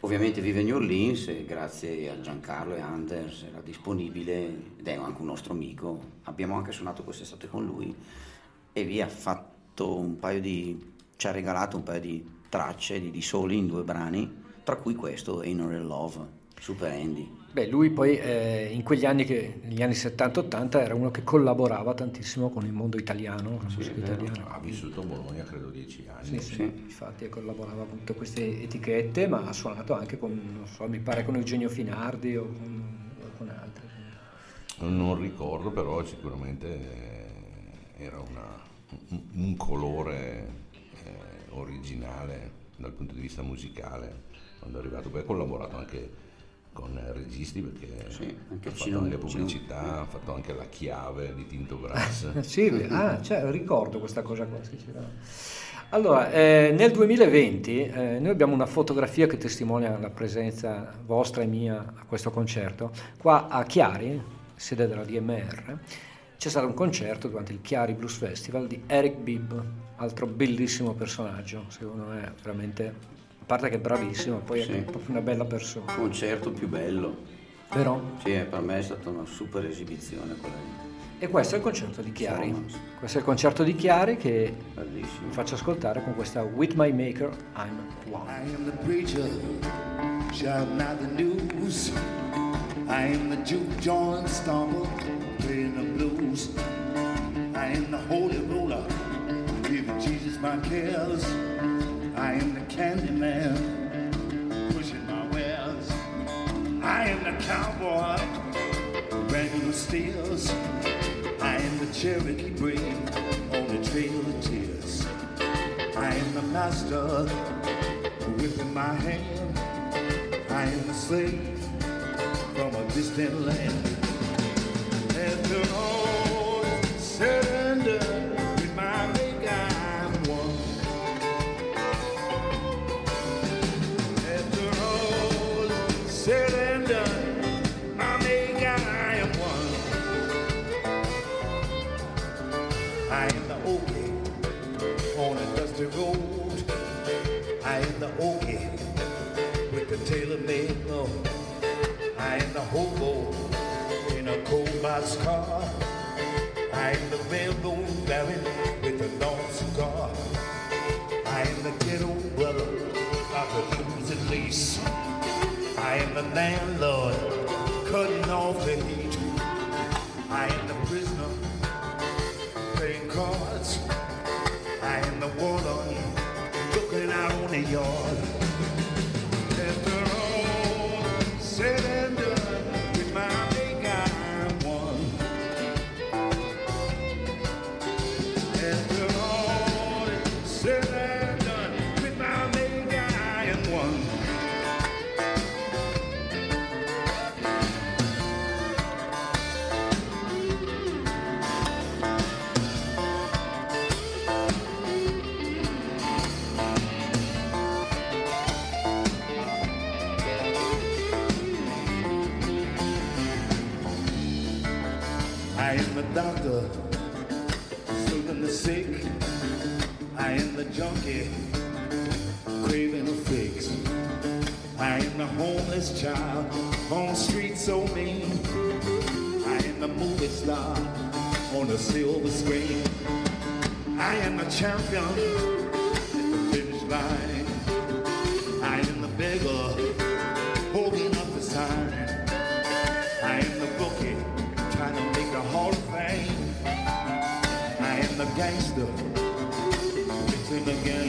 Ovviamente vive New Orleans e grazie a Giancarlo e Anders era disponibile ed è anche un nostro amico. Abbiamo anche suonato quest'estate con lui e via, ha fatto un paio di... ci ha regalato un paio di tracce di, di soli in due brani, tra cui questo No Real Love, super Andy. Beh, lui poi eh, in quegli anni, che, negli anni 70-80, era uno che collaborava tantissimo con il mondo italiano, musica italiana. Ha vissuto a Bologna credo dieci anni. Sì, sì, Sì. infatti collaborava con tutte queste etichette, ma ha suonato anche con, non so, mi pare con Eugenio Finardi o con, o con altri. Non ricordo, però sicuramente eh, era una- un, un colore eh, originale dal punto di vista musicale quando è arrivato. Poi ha collaborato anche con eh, registi perché Sì, anche ha fatto Cino- anche Cino- pubblicità, ha fatto anche la chiave di Tinto Brass. Sì, ah, cioè, ricordo questa cosa qua. Allora, eh, nel 2020 eh, noi abbiamo una fotografia che testimonia la presenza vostra e mia a questo concerto. Qua a Chiari, sede della DMR, c'è stato un concerto durante il Chiari Blues Festival di Eric Bibb, altro bellissimo personaggio, secondo me veramente, parte che è bravissimo, poi è Sì. proprio una bella persona. Concerto più bello. Vero? Sì, eh, per me è stata una super esibizione quella lì. E questo è il concerto di Chiari. Performance. Questo è il concerto di Chiari che Bellissimo. vi faccio ascoltare con questa With My Maker I'm One. I am the preacher, shouting out the news. I am the juke joint stomper, playing the blues. I am the holy roller, giving Jesus my cares. I am the candy man, pushing my wares. I am the cowboy, banging the steers. I am the Cherokee brave on the trail of tears. I am the master, whipping my hand. I am the slave from a distant land. After all with the tailor-made glove. I am the hobo in a cold box car. I am the railroad baron with a long cigar. I am the ghetto brother of the losing lease. I am the landlord cutting off the heat. I am the prisoner playing cards. I am the warlord looking out on the yard. Craving a fix. I am the homeless child on the streets so mean. I am the movie star on the silver screen. I am the champion at the finish line. I am the beggar holding up the sign. I am the bookie trying to make the Hall of Fame. I am the gangster fixing the game.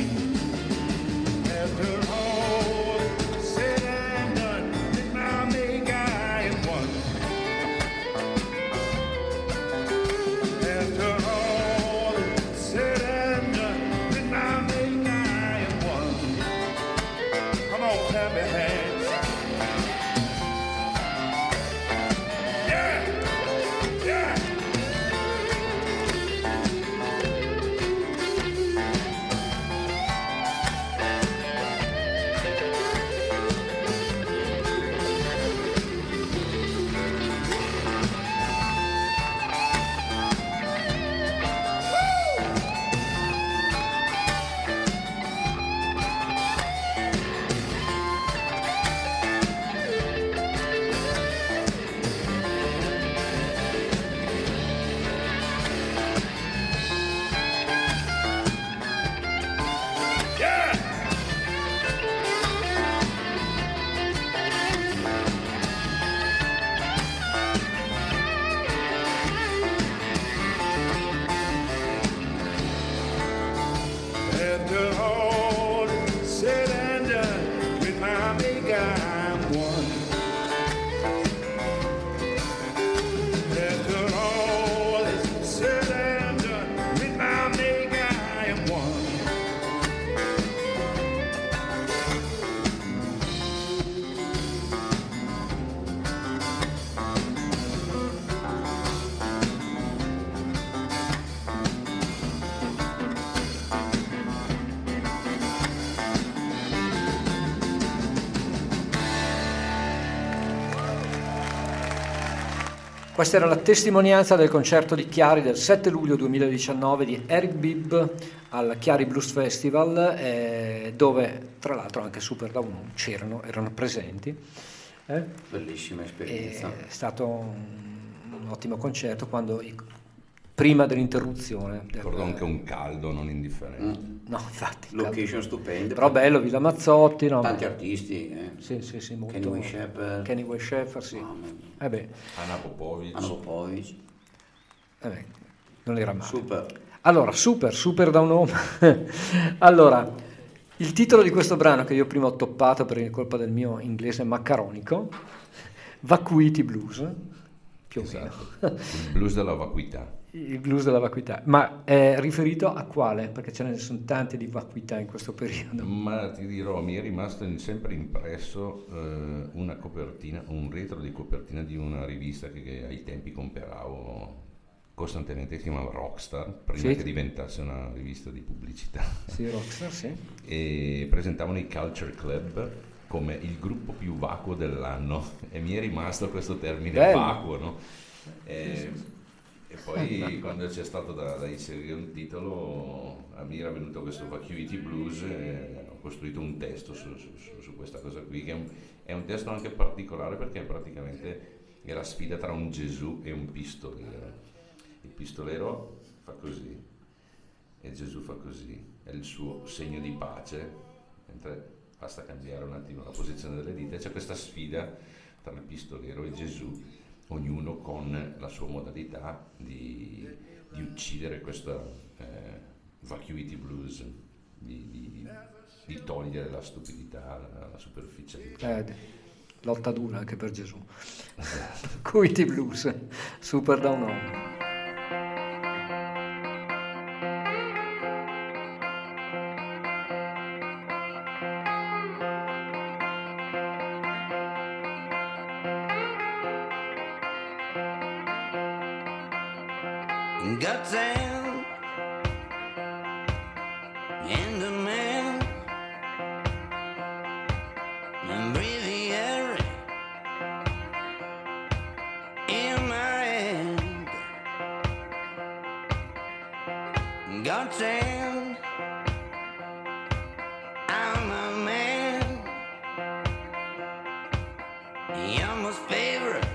Questa era la testimonianza del concerto di Chiari del 7 luglio 2019 di Eric Bibb al Chiari Blues Festival, eh, dove tra l'altro anche Super Down c'erano, erano presenti. Eh? Bellissima esperienza. È stato un, un ottimo concerto quando i- prima dell'interruzione. del- Ricordo anche un caldo non indifferente. Mm. No, infatti. Location stupende. Però bello, Villa Mazzotti. No? Tanti artisti. eh. Sì, sì, sì, molto. Kenny Wayne Shepherd. Kenny Wayne Shepherd, sì. Mia. Eh beh, Anna Popovic. Anna Popovic. eh beh, non era male. Super. Allora, super, super da un uomo. allora, il titolo di questo brano che io prima ho toppato per colpa del mio inglese maccaronico, Vacuity Blues, più o Esatto. meno. Il blues della vacuità. Il blues della vacuità. Ma è riferito a quale? Perché ce ne sono tante di vacuità in questo periodo. Ma ti dirò, mi è rimasto sempre impresso eh, una copertina, un retro di copertina di una rivista che, che ai tempi compravo costantemente, si chiamava Rockstar, prima Sì. che diventasse una rivista di pubblicità. Sì, Rockstar, sì. e presentavano i Culture Club come il gruppo più vacuo dell'anno e mi è rimasto questo termine Bello. vacuo, no? E, e poi quando c'è stato da, da inserire un titolo a me era venuto questo Vacuity Blues e ho costruito un testo su, su- su- su questa cosa qui che è un, è un testo anche particolare perché praticamente è la sfida tra un Gesù e un pistolero. Il pistolero fa così e Gesù fa così, è il suo segno di pace, mentre basta cambiare un attimo la posizione delle dita, c'è questa sfida tra il pistolero e Gesù, ognuno con la sua modalità di, di uccidere questa eh, vacuity blues, di, di- di togliere la stupidità, la, superficialità. Eh, lotta dura anche per Gesù. Vacuity Blues, super da un You're favorite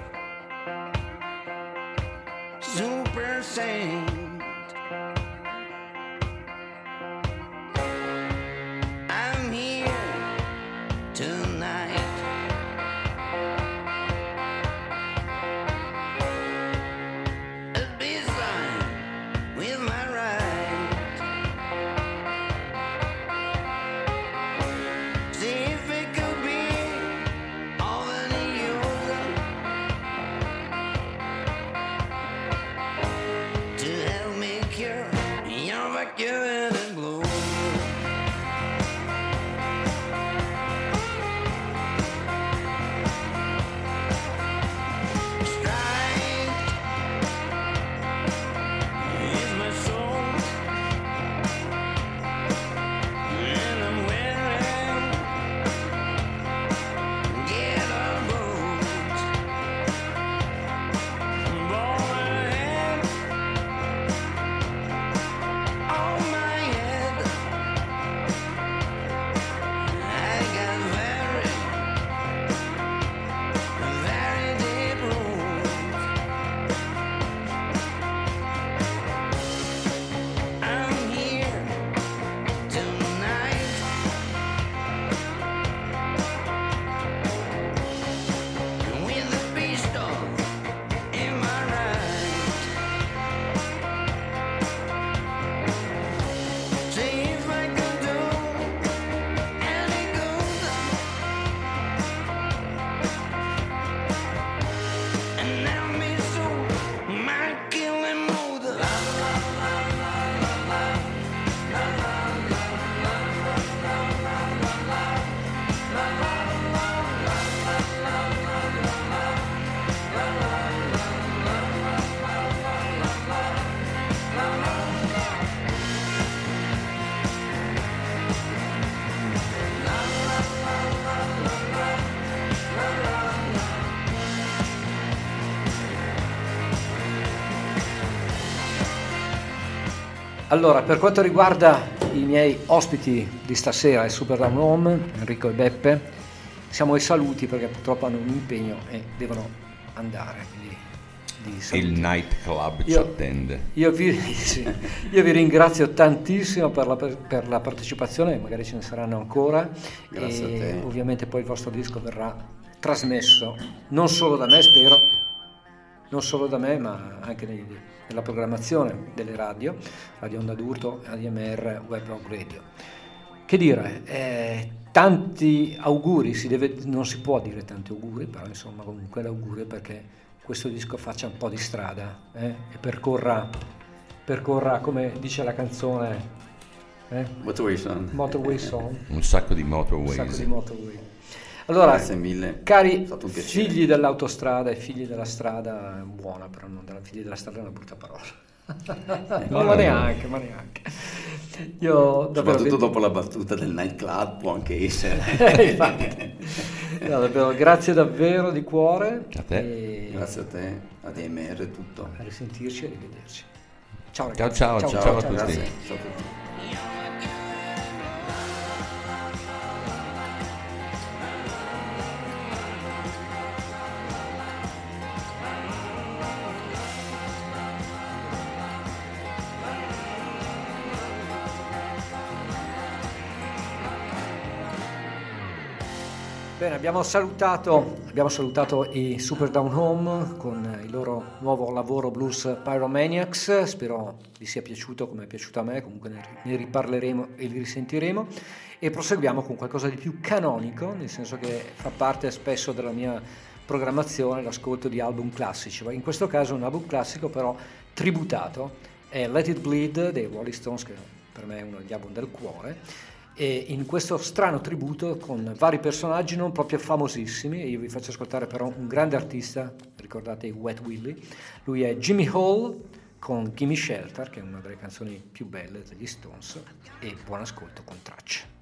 super saint. Allora, per quanto riguarda i miei ospiti di stasera al Super Down Home, Enrico e Beppe, siamo ai saluti perché purtroppo hanno un impegno e devono andare. Quindi. Il nightclub ci Io- attende. Io vi, sì, io vi ringrazio tantissimo per la, per la partecipazione, magari ce ne saranno ancora. Grazie e a te. Ovviamente poi il vostro disco verrà trasmesso non solo da me, spero, non solo da me, ma anche nei- nella programmazione delle radio, Radio Onda d'Urto, ADMR, Web Rock Radio. Che dire, eh, tanti auguri, si deve- non si può dire tanti auguri, però insomma comunque l'augurio perché questo disco faccia un po' di strada eh, e percorra, percorra, come dice la canzone, eh, Motorway Song. Motorway Song, Un sacco di un motorways. sacco di motorway. Allora, Grazie mille. cari È figli dell'autostrada e figli della strada, è buona però, non della, figli della strada è una brutta parola. no, ma neanche, ma neanche. Io. Soprattutto dopo la battuta del nightclub può anche essere. Eh. No, davvero, grazie davvero di cuore. A te. E Grazie a te, ADMR e tutto. a risentirci e rivederci. Ciao Ciao, ragazzi. ciao, ciao a tutti. Grazie. Ciao a tutti. Bene, abbiamo salutato, abbiamo salutato i Super Down Home con il loro nuovo lavoro Blues Pyromaniacs. Spero vi sia piaciuto come è piaciuto a me, comunque ne, riparleremo e li risentiremo. E proseguiamo con qualcosa di più canonico, nel senso che fa parte spesso della mia programmazione l'ascolto di album classici. In questo caso un album classico però tributato, è Let It Bleed dei Rolling Stones, che per me è uno degli album del cuore e in questo strano tributo con vari personaggi non proprio famosissimi, io vi faccio ascoltare però un grande artista, ricordate Wet Willie, lui è Jimmy Hall con Gimme Shelter, che è una delle canzoni più belle degli Stones, e buon ascolto con tracce.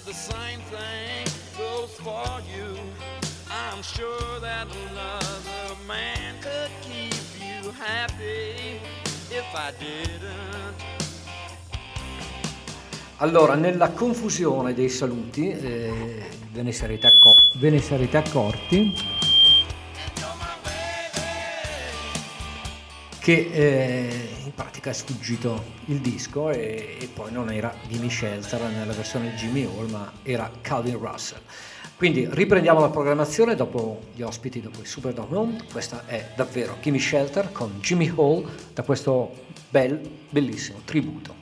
Said the same thing goes for you. I'm sure that another man could keep you happy if I didn't. Allora, nella confusione dei saluti, eh, ve, ne sarete acco- ve ne sarete accorti che eh, in pratica è sfuggito il disco e, e poi non era Gimme Shelter nella versione Jimmy Hall, ma era Calvin Russell. Quindi riprendiamo la programmazione dopo gli ospiti, dopo i Super Home. Questa è davvero Gimme Shelter con Jimmy Hall da questo bel, bellissimo tributo.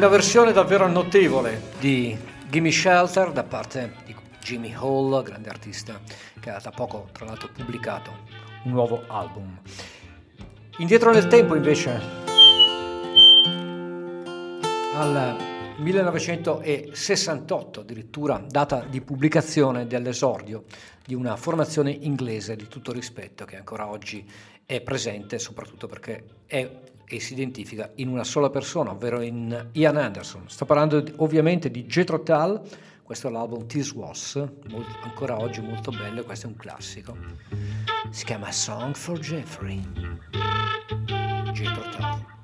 Una versione davvero notevole di Gimme Shelter da parte di Jimmy Hall, grande artista che ha da poco tra l'altro pubblicato un nuovo album. Indietro nel tempo invece al 1968 addirittura data di pubblicazione dell'esordio di una formazione inglese di tutto rispetto che ancora oggi è presente soprattutto perché è e si identifica in una sola persona, ovvero in Ian Anderson. Sto parlando ovviamente di Jethro Tull, questo è l'album This Was, molto- ancora oggi molto bello, questo è un classico. Si chiama Song for Jeffrey. Jethro Tull.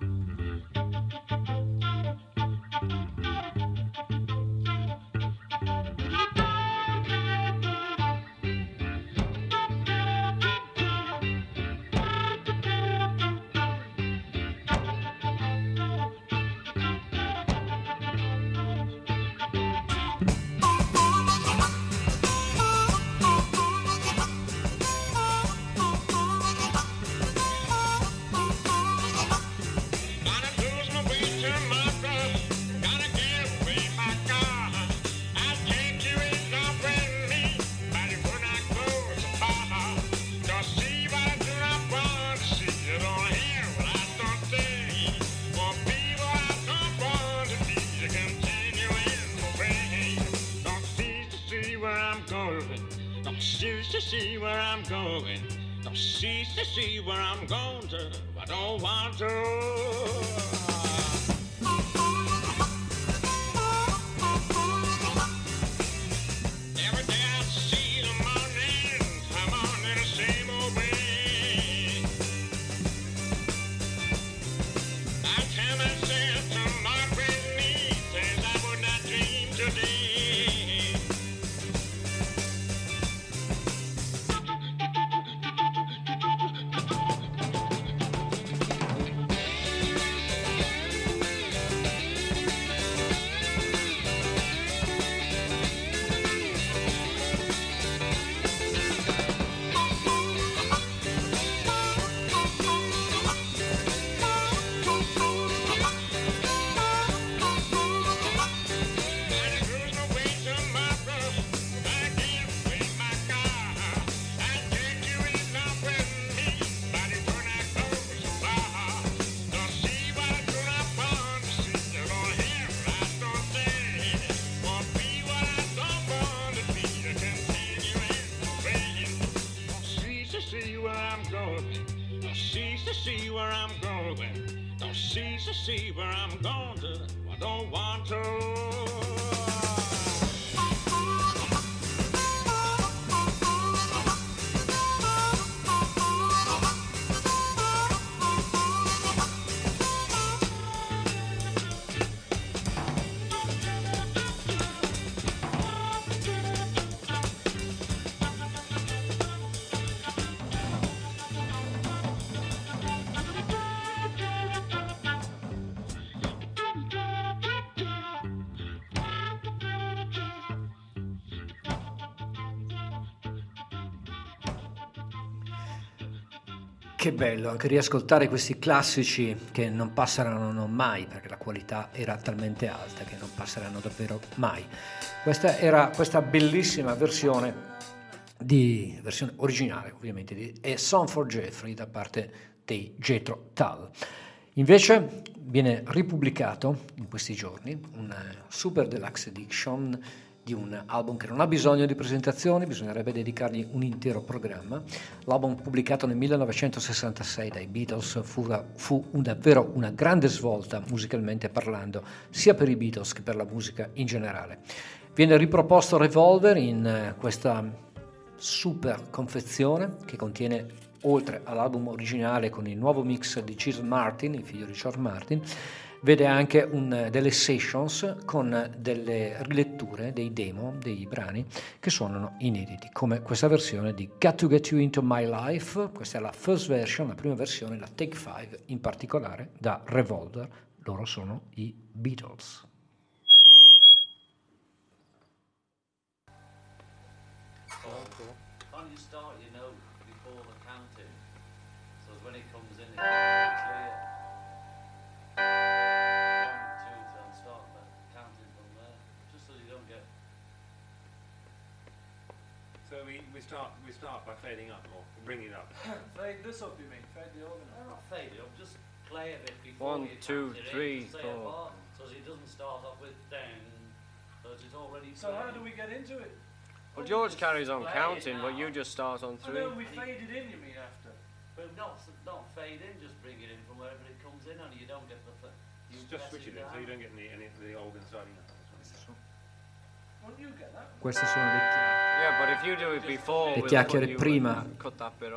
Going. Don't cease to see where I'm going to. I don't want to. See where I'm going to. I don't want to. Che bello anche riascoltare questi classici che non passeranno mai perché la qualità era talmente alta che non passeranno davvero mai. Questa era questa bellissima versione di versione originale ovviamente di A Song for Jeffrey da parte dei Jethro Tull. Invece viene ripubblicato in questi giorni un super deluxe edition di un album che non ha bisogno di presentazioni, bisognerebbe dedicargli un intero programma. L'album pubblicato nel 1966 dai Beatles fu, fu un- davvero una grande svolta musicalmente parlando, sia per i Beatles che per la musica in generale. Viene riproposto Revolver in eh, questa super confezione che contiene oltre all'album originale con il nuovo mix di Chisel Martin, il figlio di George Martin, vede anche un- delle sessions con delle riletture dei demo, dei brani che suonano inediti, come questa versione di Got to Get You Into My Life, questa è la first version, la prima versione, la Take 5 in particolare da Revolver, loro sono i Beatles. It's we, we start we start by fading up or bringing it up. Fade this up, you mean? Fade the organ No, not fade it up, just play a bit before One, you two, count it three, in, say four. a bar, so it doesn't start off with down, so it's already So how do we get into it? Well, George carries on counting, but you just start on And three. no, we fade it in, you mean, after? Well, not, not fade in, just bring it in from wherever it comes in, and you don't get the... F- you Just, just switch it in so you don't get any, any the organ starting up. Queste sono le chiacchiere, you you- prima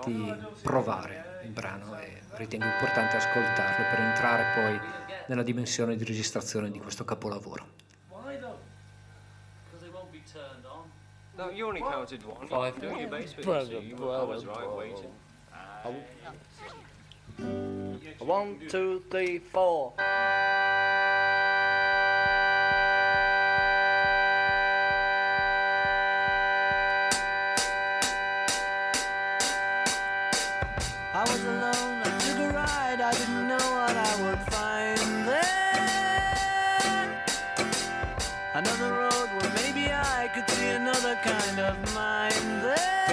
di provare il brano e ritengo importante ascoltarlo per entrare poi nella dimensione di registrazione di questo capolavoro. No, you only counted one. Five. Do your bass bit. Well, you see. You- well, I was right. One, two, three, four. I was alone, I took a ride, I didn't know what I would find there. Another road where maybe I could see another kind of mind there.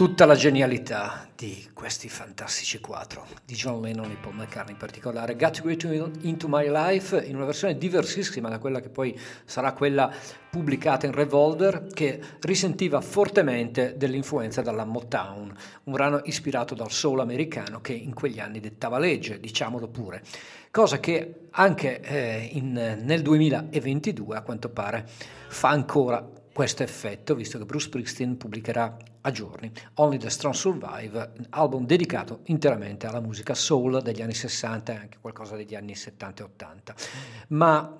Tutta la genialità di questi fantastici quattro, di John Lennon e Paul McCartney in particolare, Got You Into My Life, in una versione diversissima da quella che poi sarà quella pubblicata in Revolver, che risentiva fortemente dell'influenza dalla Motown, un brano ispirato dal soul americano che in quegli anni dettava legge, diciamolo pure, cosa che anche eh, in- nel 2022 a quanto pare fa ancora questo effetto, visto che Bruce Springsteen pubblicherà a giorni Only the Strong Survive, album dedicato interamente alla musica soul degli anni 60 e anche qualcosa degli anni 70 e 80. Ma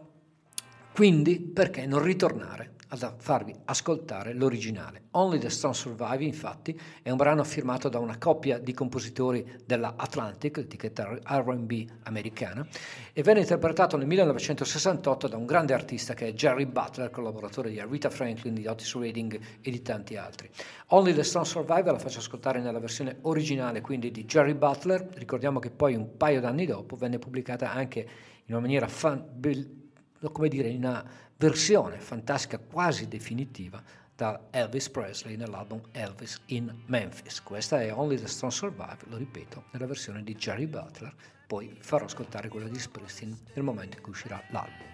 quindi perché non ritornare a farvi ascoltare l'originale? Only the Strong Survive, infatti, è un brano firmato da una coppia di compositori della Atlantic, l'etichetta RB americana, e venne interpretato nel 1968 da un grande artista che è Jerry Butler, collaboratore di Rita Franklin, di Otis Redding e di tanti altri. Only the Strong Survive la faccio ascoltare nella versione originale, quindi di Jerry Butler. Ricordiamo che poi un paio d'anni dopo venne pubblicata anche in una maniera fan- come dire, in una versione fantastica quasi definitiva da Elvis Presley nell'album Elvis in Memphis. Questa è Only the Strong Survive, lo ripeto, nella versione di Jerry Butler, poi farò ascoltare quella di Springsteen nel momento in cui uscirà l'album.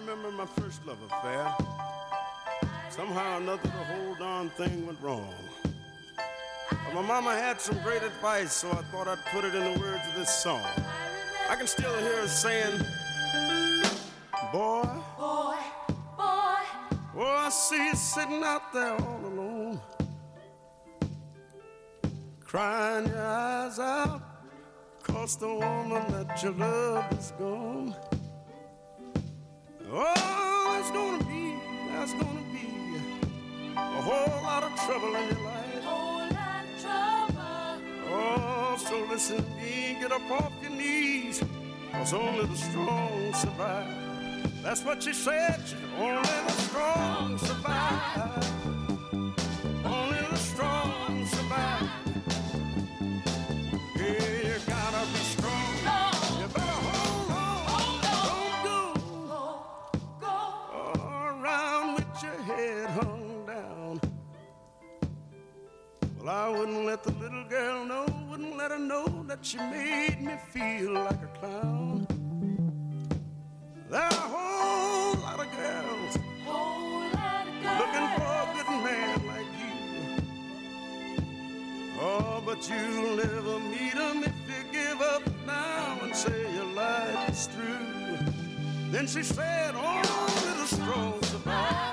Remember my first love affair. Somehow or another, the whole darn thing went wrong. But my mama had some great advice, so I thought I'd put it in the words of this song. I can still hear her saying, Boy, Boy, boy, oh, I see you sitting out there all alone, crying your eyes out, cause the woman that you love is gone. Oh, there's gonna be, there's gonna be a whole lot of trouble in your life. Oh, so listen get up off your knees, cause only the strong survive. That's what she said, only the strong survive. I wouldn't let the little girl know, wouldn't let her know that she made me feel like a clown. There are a whole lot of girls lot of girls. looking for a good man like you. Oh, but you'll never meet him if you give up now and say your life is through. Then she said, oh, Only the strong survive.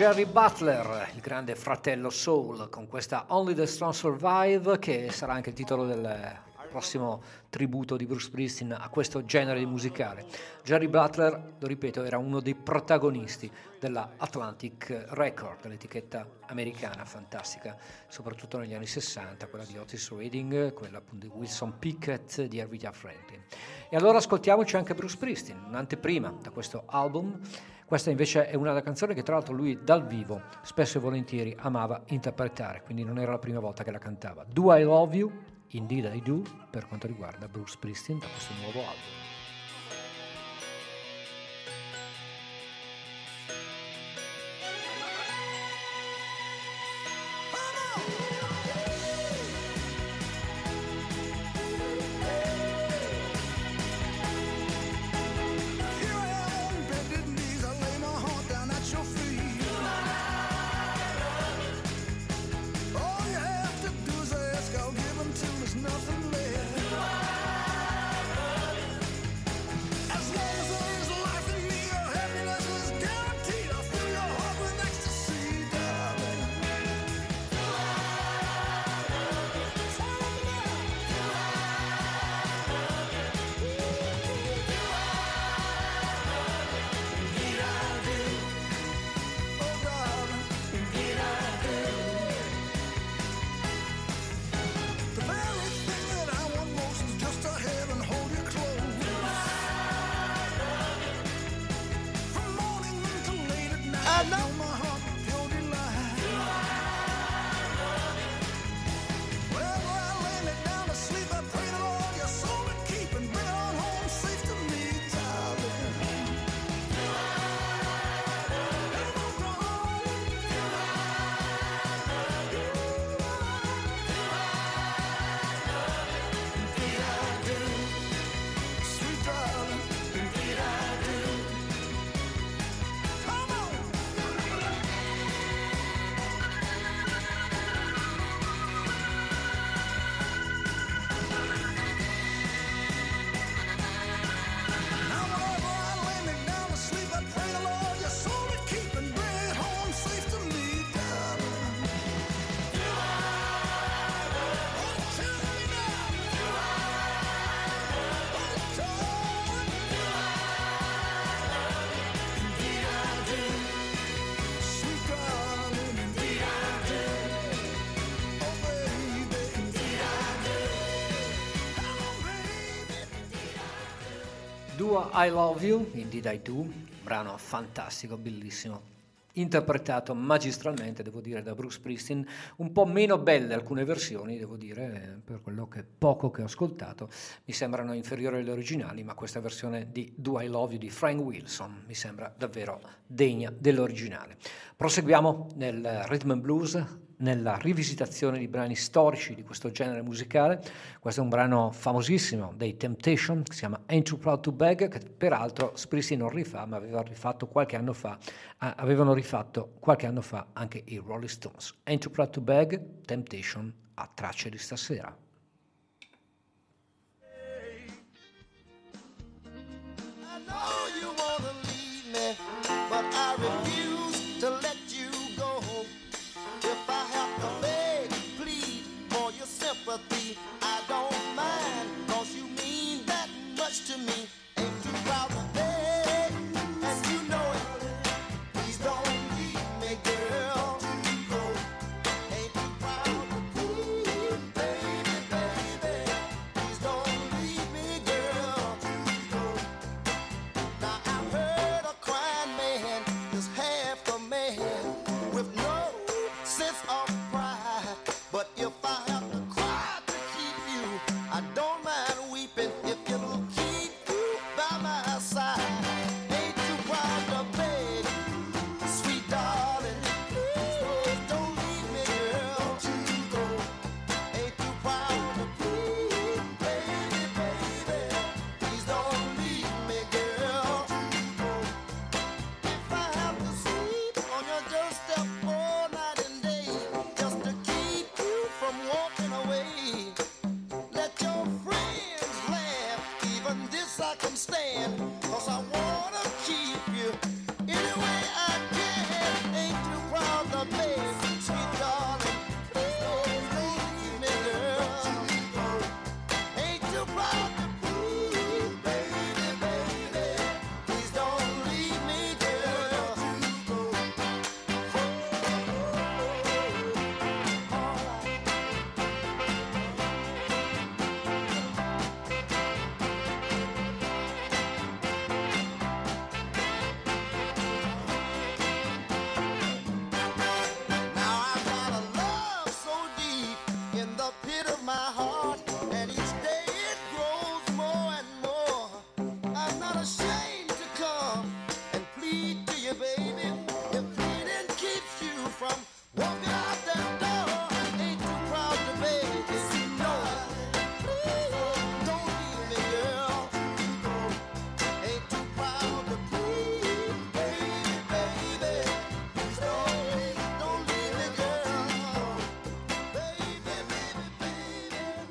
Jerry Butler, il grande fratello soul, con questa Only the Strong Survive, che sarà anche il titolo del prossimo tributo di Bruce Springsteen a questo genere musicale. Jerry Butler, lo ripeto, era uno dei protagonisti della Atlantic Record, l'etichetta americana fantastica, soprattutto negli anni 60, quella di Otis Redding, quella appunto di Wilson Pickett, di Aretha Franklin. E allora ascoltiamoci anche Bruce Springsteen, un'anteprima da questo album. Questa invece è una canzone che tra l'altro lui dal vivo spesso e volentieri amava interpretare, quindi non era la prima volta che la cantava. Do I Love You? Indeed I Do, per quanto riguarda Bruce Springsteen da questo nuovo album. I Love You, Indeed I Do, brano fantastico, bellissimo, interpretato magistralmente, devo dire, da Bruce Springsteen, un po' meno belle alcune versioni, devo dire, per quello che poco che ho ascoltato, mi sembrano inferiori alle originali, ma questa versione di Do I Love You di Frank Wilson mi sembra davvero degna dell'originale. Proseguiamo nel rhythm and blues, nella rivisitazione di brani storici di questo genere musicale. Questo è un brano famosissimo dei Temptation che si chiama Ain't Too Proud to Beg, che peraltro Springsteen non rifà, ma aveva rifatto qualche anno fa, ah, avevano rifatto qualche anno fa anche i Rolling Stones. Ain't Too Proud to Beg, Temptation a tracce di stasera. know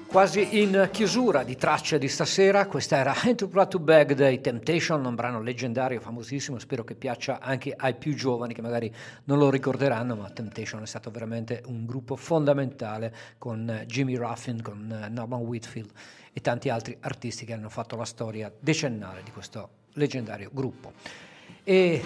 Quasi in chiusura di tracce di stasera, questa era Hand to Proud to Bag dei Temptation, un brano leggendario, famosissimo, spero che piaccia anche ai più giovani che magari non lo ricorderanno, ma Temptation è stato veramente un gruppo fondamentale con Jimmy Ruffin, con Norman Whitfield e tanti altri artisti che hanno fatto la storia decennale di questo leggendario gruppo. E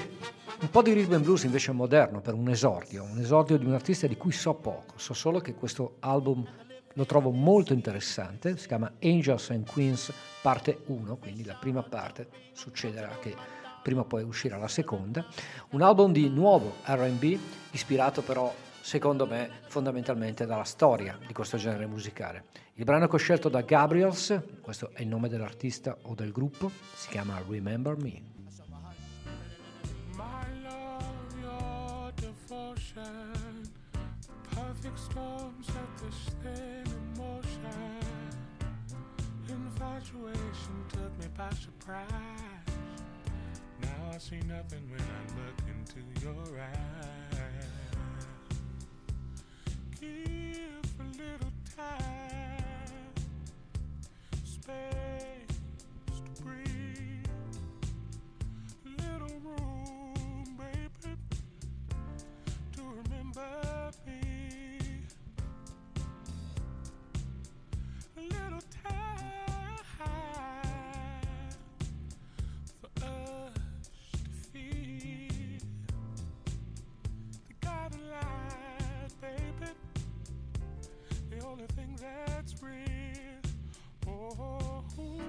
un po' di rhythm and blues invece moderno per un esordio, un esordio di un artista di cui so poco, so solo che questo album lo trovo molto interessante, si chiama Angels and Queens parte 1, quindi la prima parte succederà che prima o poi uscirà la seconda, un album di nuovo RB, ispirato però secondo me fondamentalmente dalla storia di questo genere musicale. Il brano che ho scelto da Gabriels, questo è il nome dell'artista o del gruppo, si chiama Remember Me. My love, your devotion, Infatuation took me by surprise. Now I see nothing when I look into your eyes. Give a little time, space only thing that's real. Oh, Oh.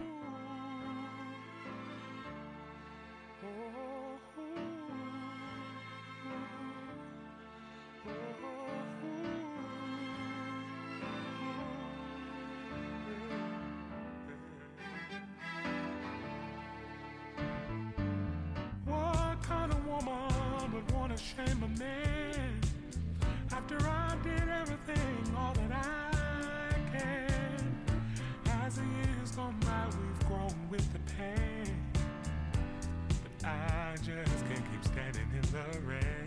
oh, woman would want to shame a man after I did everything all the pain. But I just can't keep standing in the rain.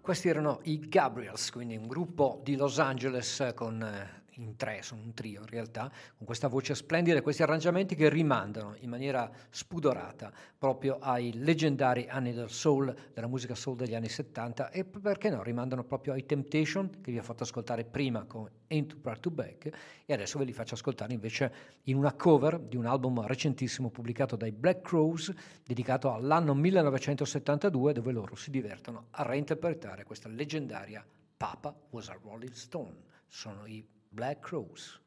Questi erano i Gabriels, quindi un gruppo di Los Angeles con, eh, tre, sono un trio in realtà, con questa voce splendida e questi arrangiamenti che rimandano in maniera spudorata proprio ai leggendari anni del soul, della musica soul degli anni 70 e perché no, rimandano proprio ai Temptation che vi ho fatto ascoltare prima con Ain't Too Proud to Back e adesso ve li faccio ascoltare invece in una cover di un album recentissimo pubblicato dai Black Crows dedicato all'anno 1972 dove loro si divertono a reinterpretare questa leggendaria Papa was a Rolling Stone. Sono i Black Crows.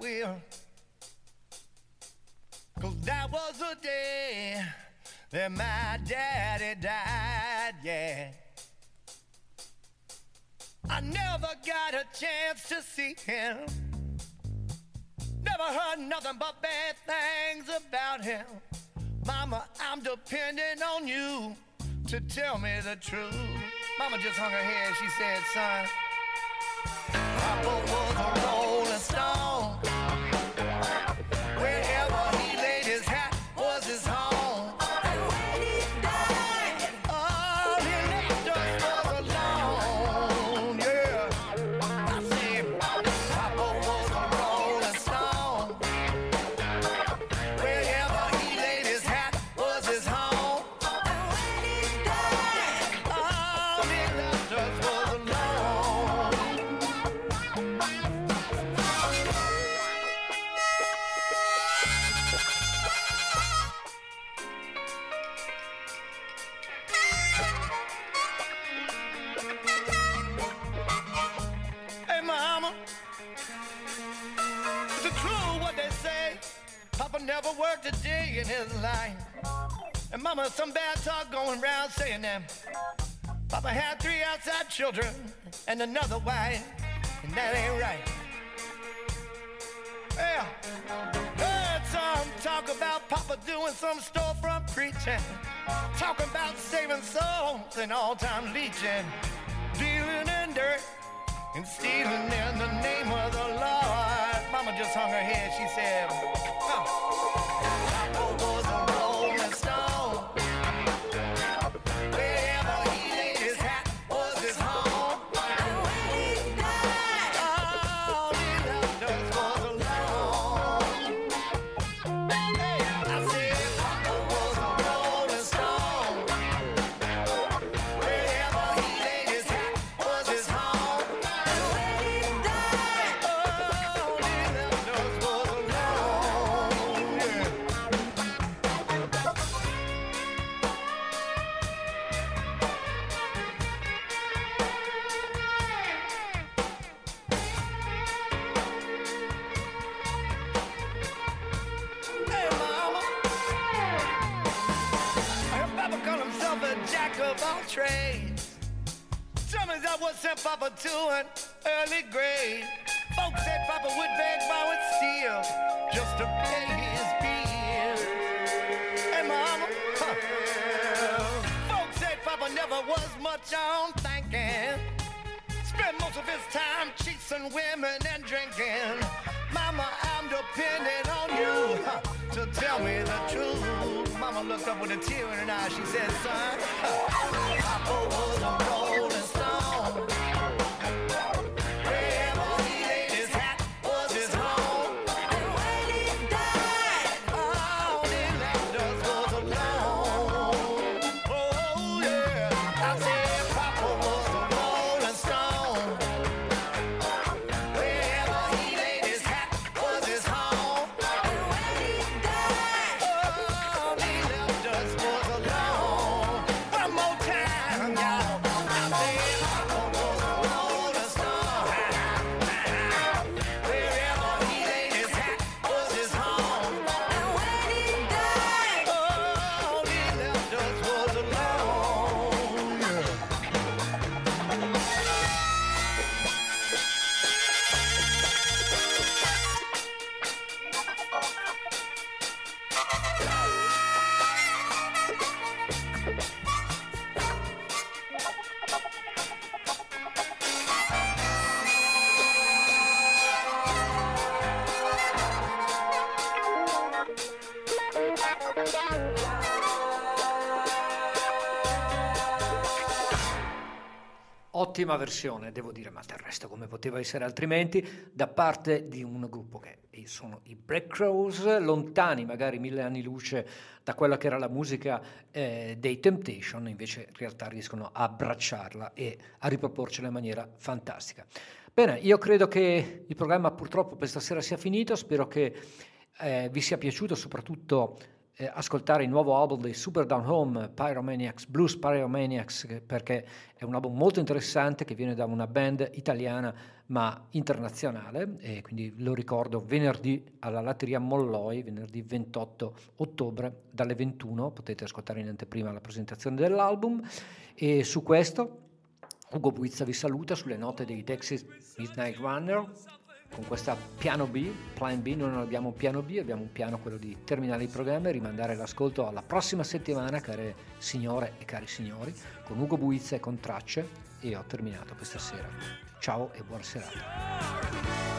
Will. Cause that was the day that my daddy died, yeah. I never got a chance to see him. Never heard nothing but bad things about him. Mama, I'm depending on you to tell me the truth. Mama just hung her head. She said, son, Papa was a rolling stone. In his life. And mama, some bad talk going around saying that Papa had three outside children and another wife, and that ain't right. Yeah, heard some talk about Papa doing some storefront preaching, talking about saving souls and all-time leeching, dealing in dirt and stealing in the name of the Lord. Mama just hung her head. She said, to an early grave. Folks said Papa would beg, borrow, and steal just to pay his bills. Hey, mama. Huh. Folks said Papa never was much on thinking. Spent most of his time chasing women and drinking. Mama, I'm depending on you huh, to tell me the truth. Mama looked up with a tear in her eye. She said, son, Papa was a rolling stone. Ottima versione, devo dire, ma del resto come poteva essere altrimenti, da parte di un gruppo che sono i Black Crows, lontani magari mille anni luce da quella che era la musica eh, dei Temptation, invece in realtà riescono a abbracciarla e a riproporcela in maniera fantastica. Bene, io credo che il programma purtroppo per stasera sia finito, spero che eh, vi sia piaciuto soprattutto eh, ascoltare il nuovo album dei Super Down Home, Pyromaniacs, Blues Pyromaniacs, perché è un album molto interessante che viene da una band italiana ma internazionale e quindi lo ricordo venerdì alla Latteria Molloi, venerdì 28 ottobre dalle 21, potete ascoltare in anteprima la presentazione dell'album. E su questo Ugo Buizza vi saluta sulle note dei Texas Midnight Runner con questa piano B, plan B, noi non abbiamo un piano B, abbiamo un piano quello di terminare il programma e rimandare l'ascolto alla prossima settimana, care signore e cari signori, con Ugo Buizza e con tracce e ho terminato questa sera. Ciao e buona serata.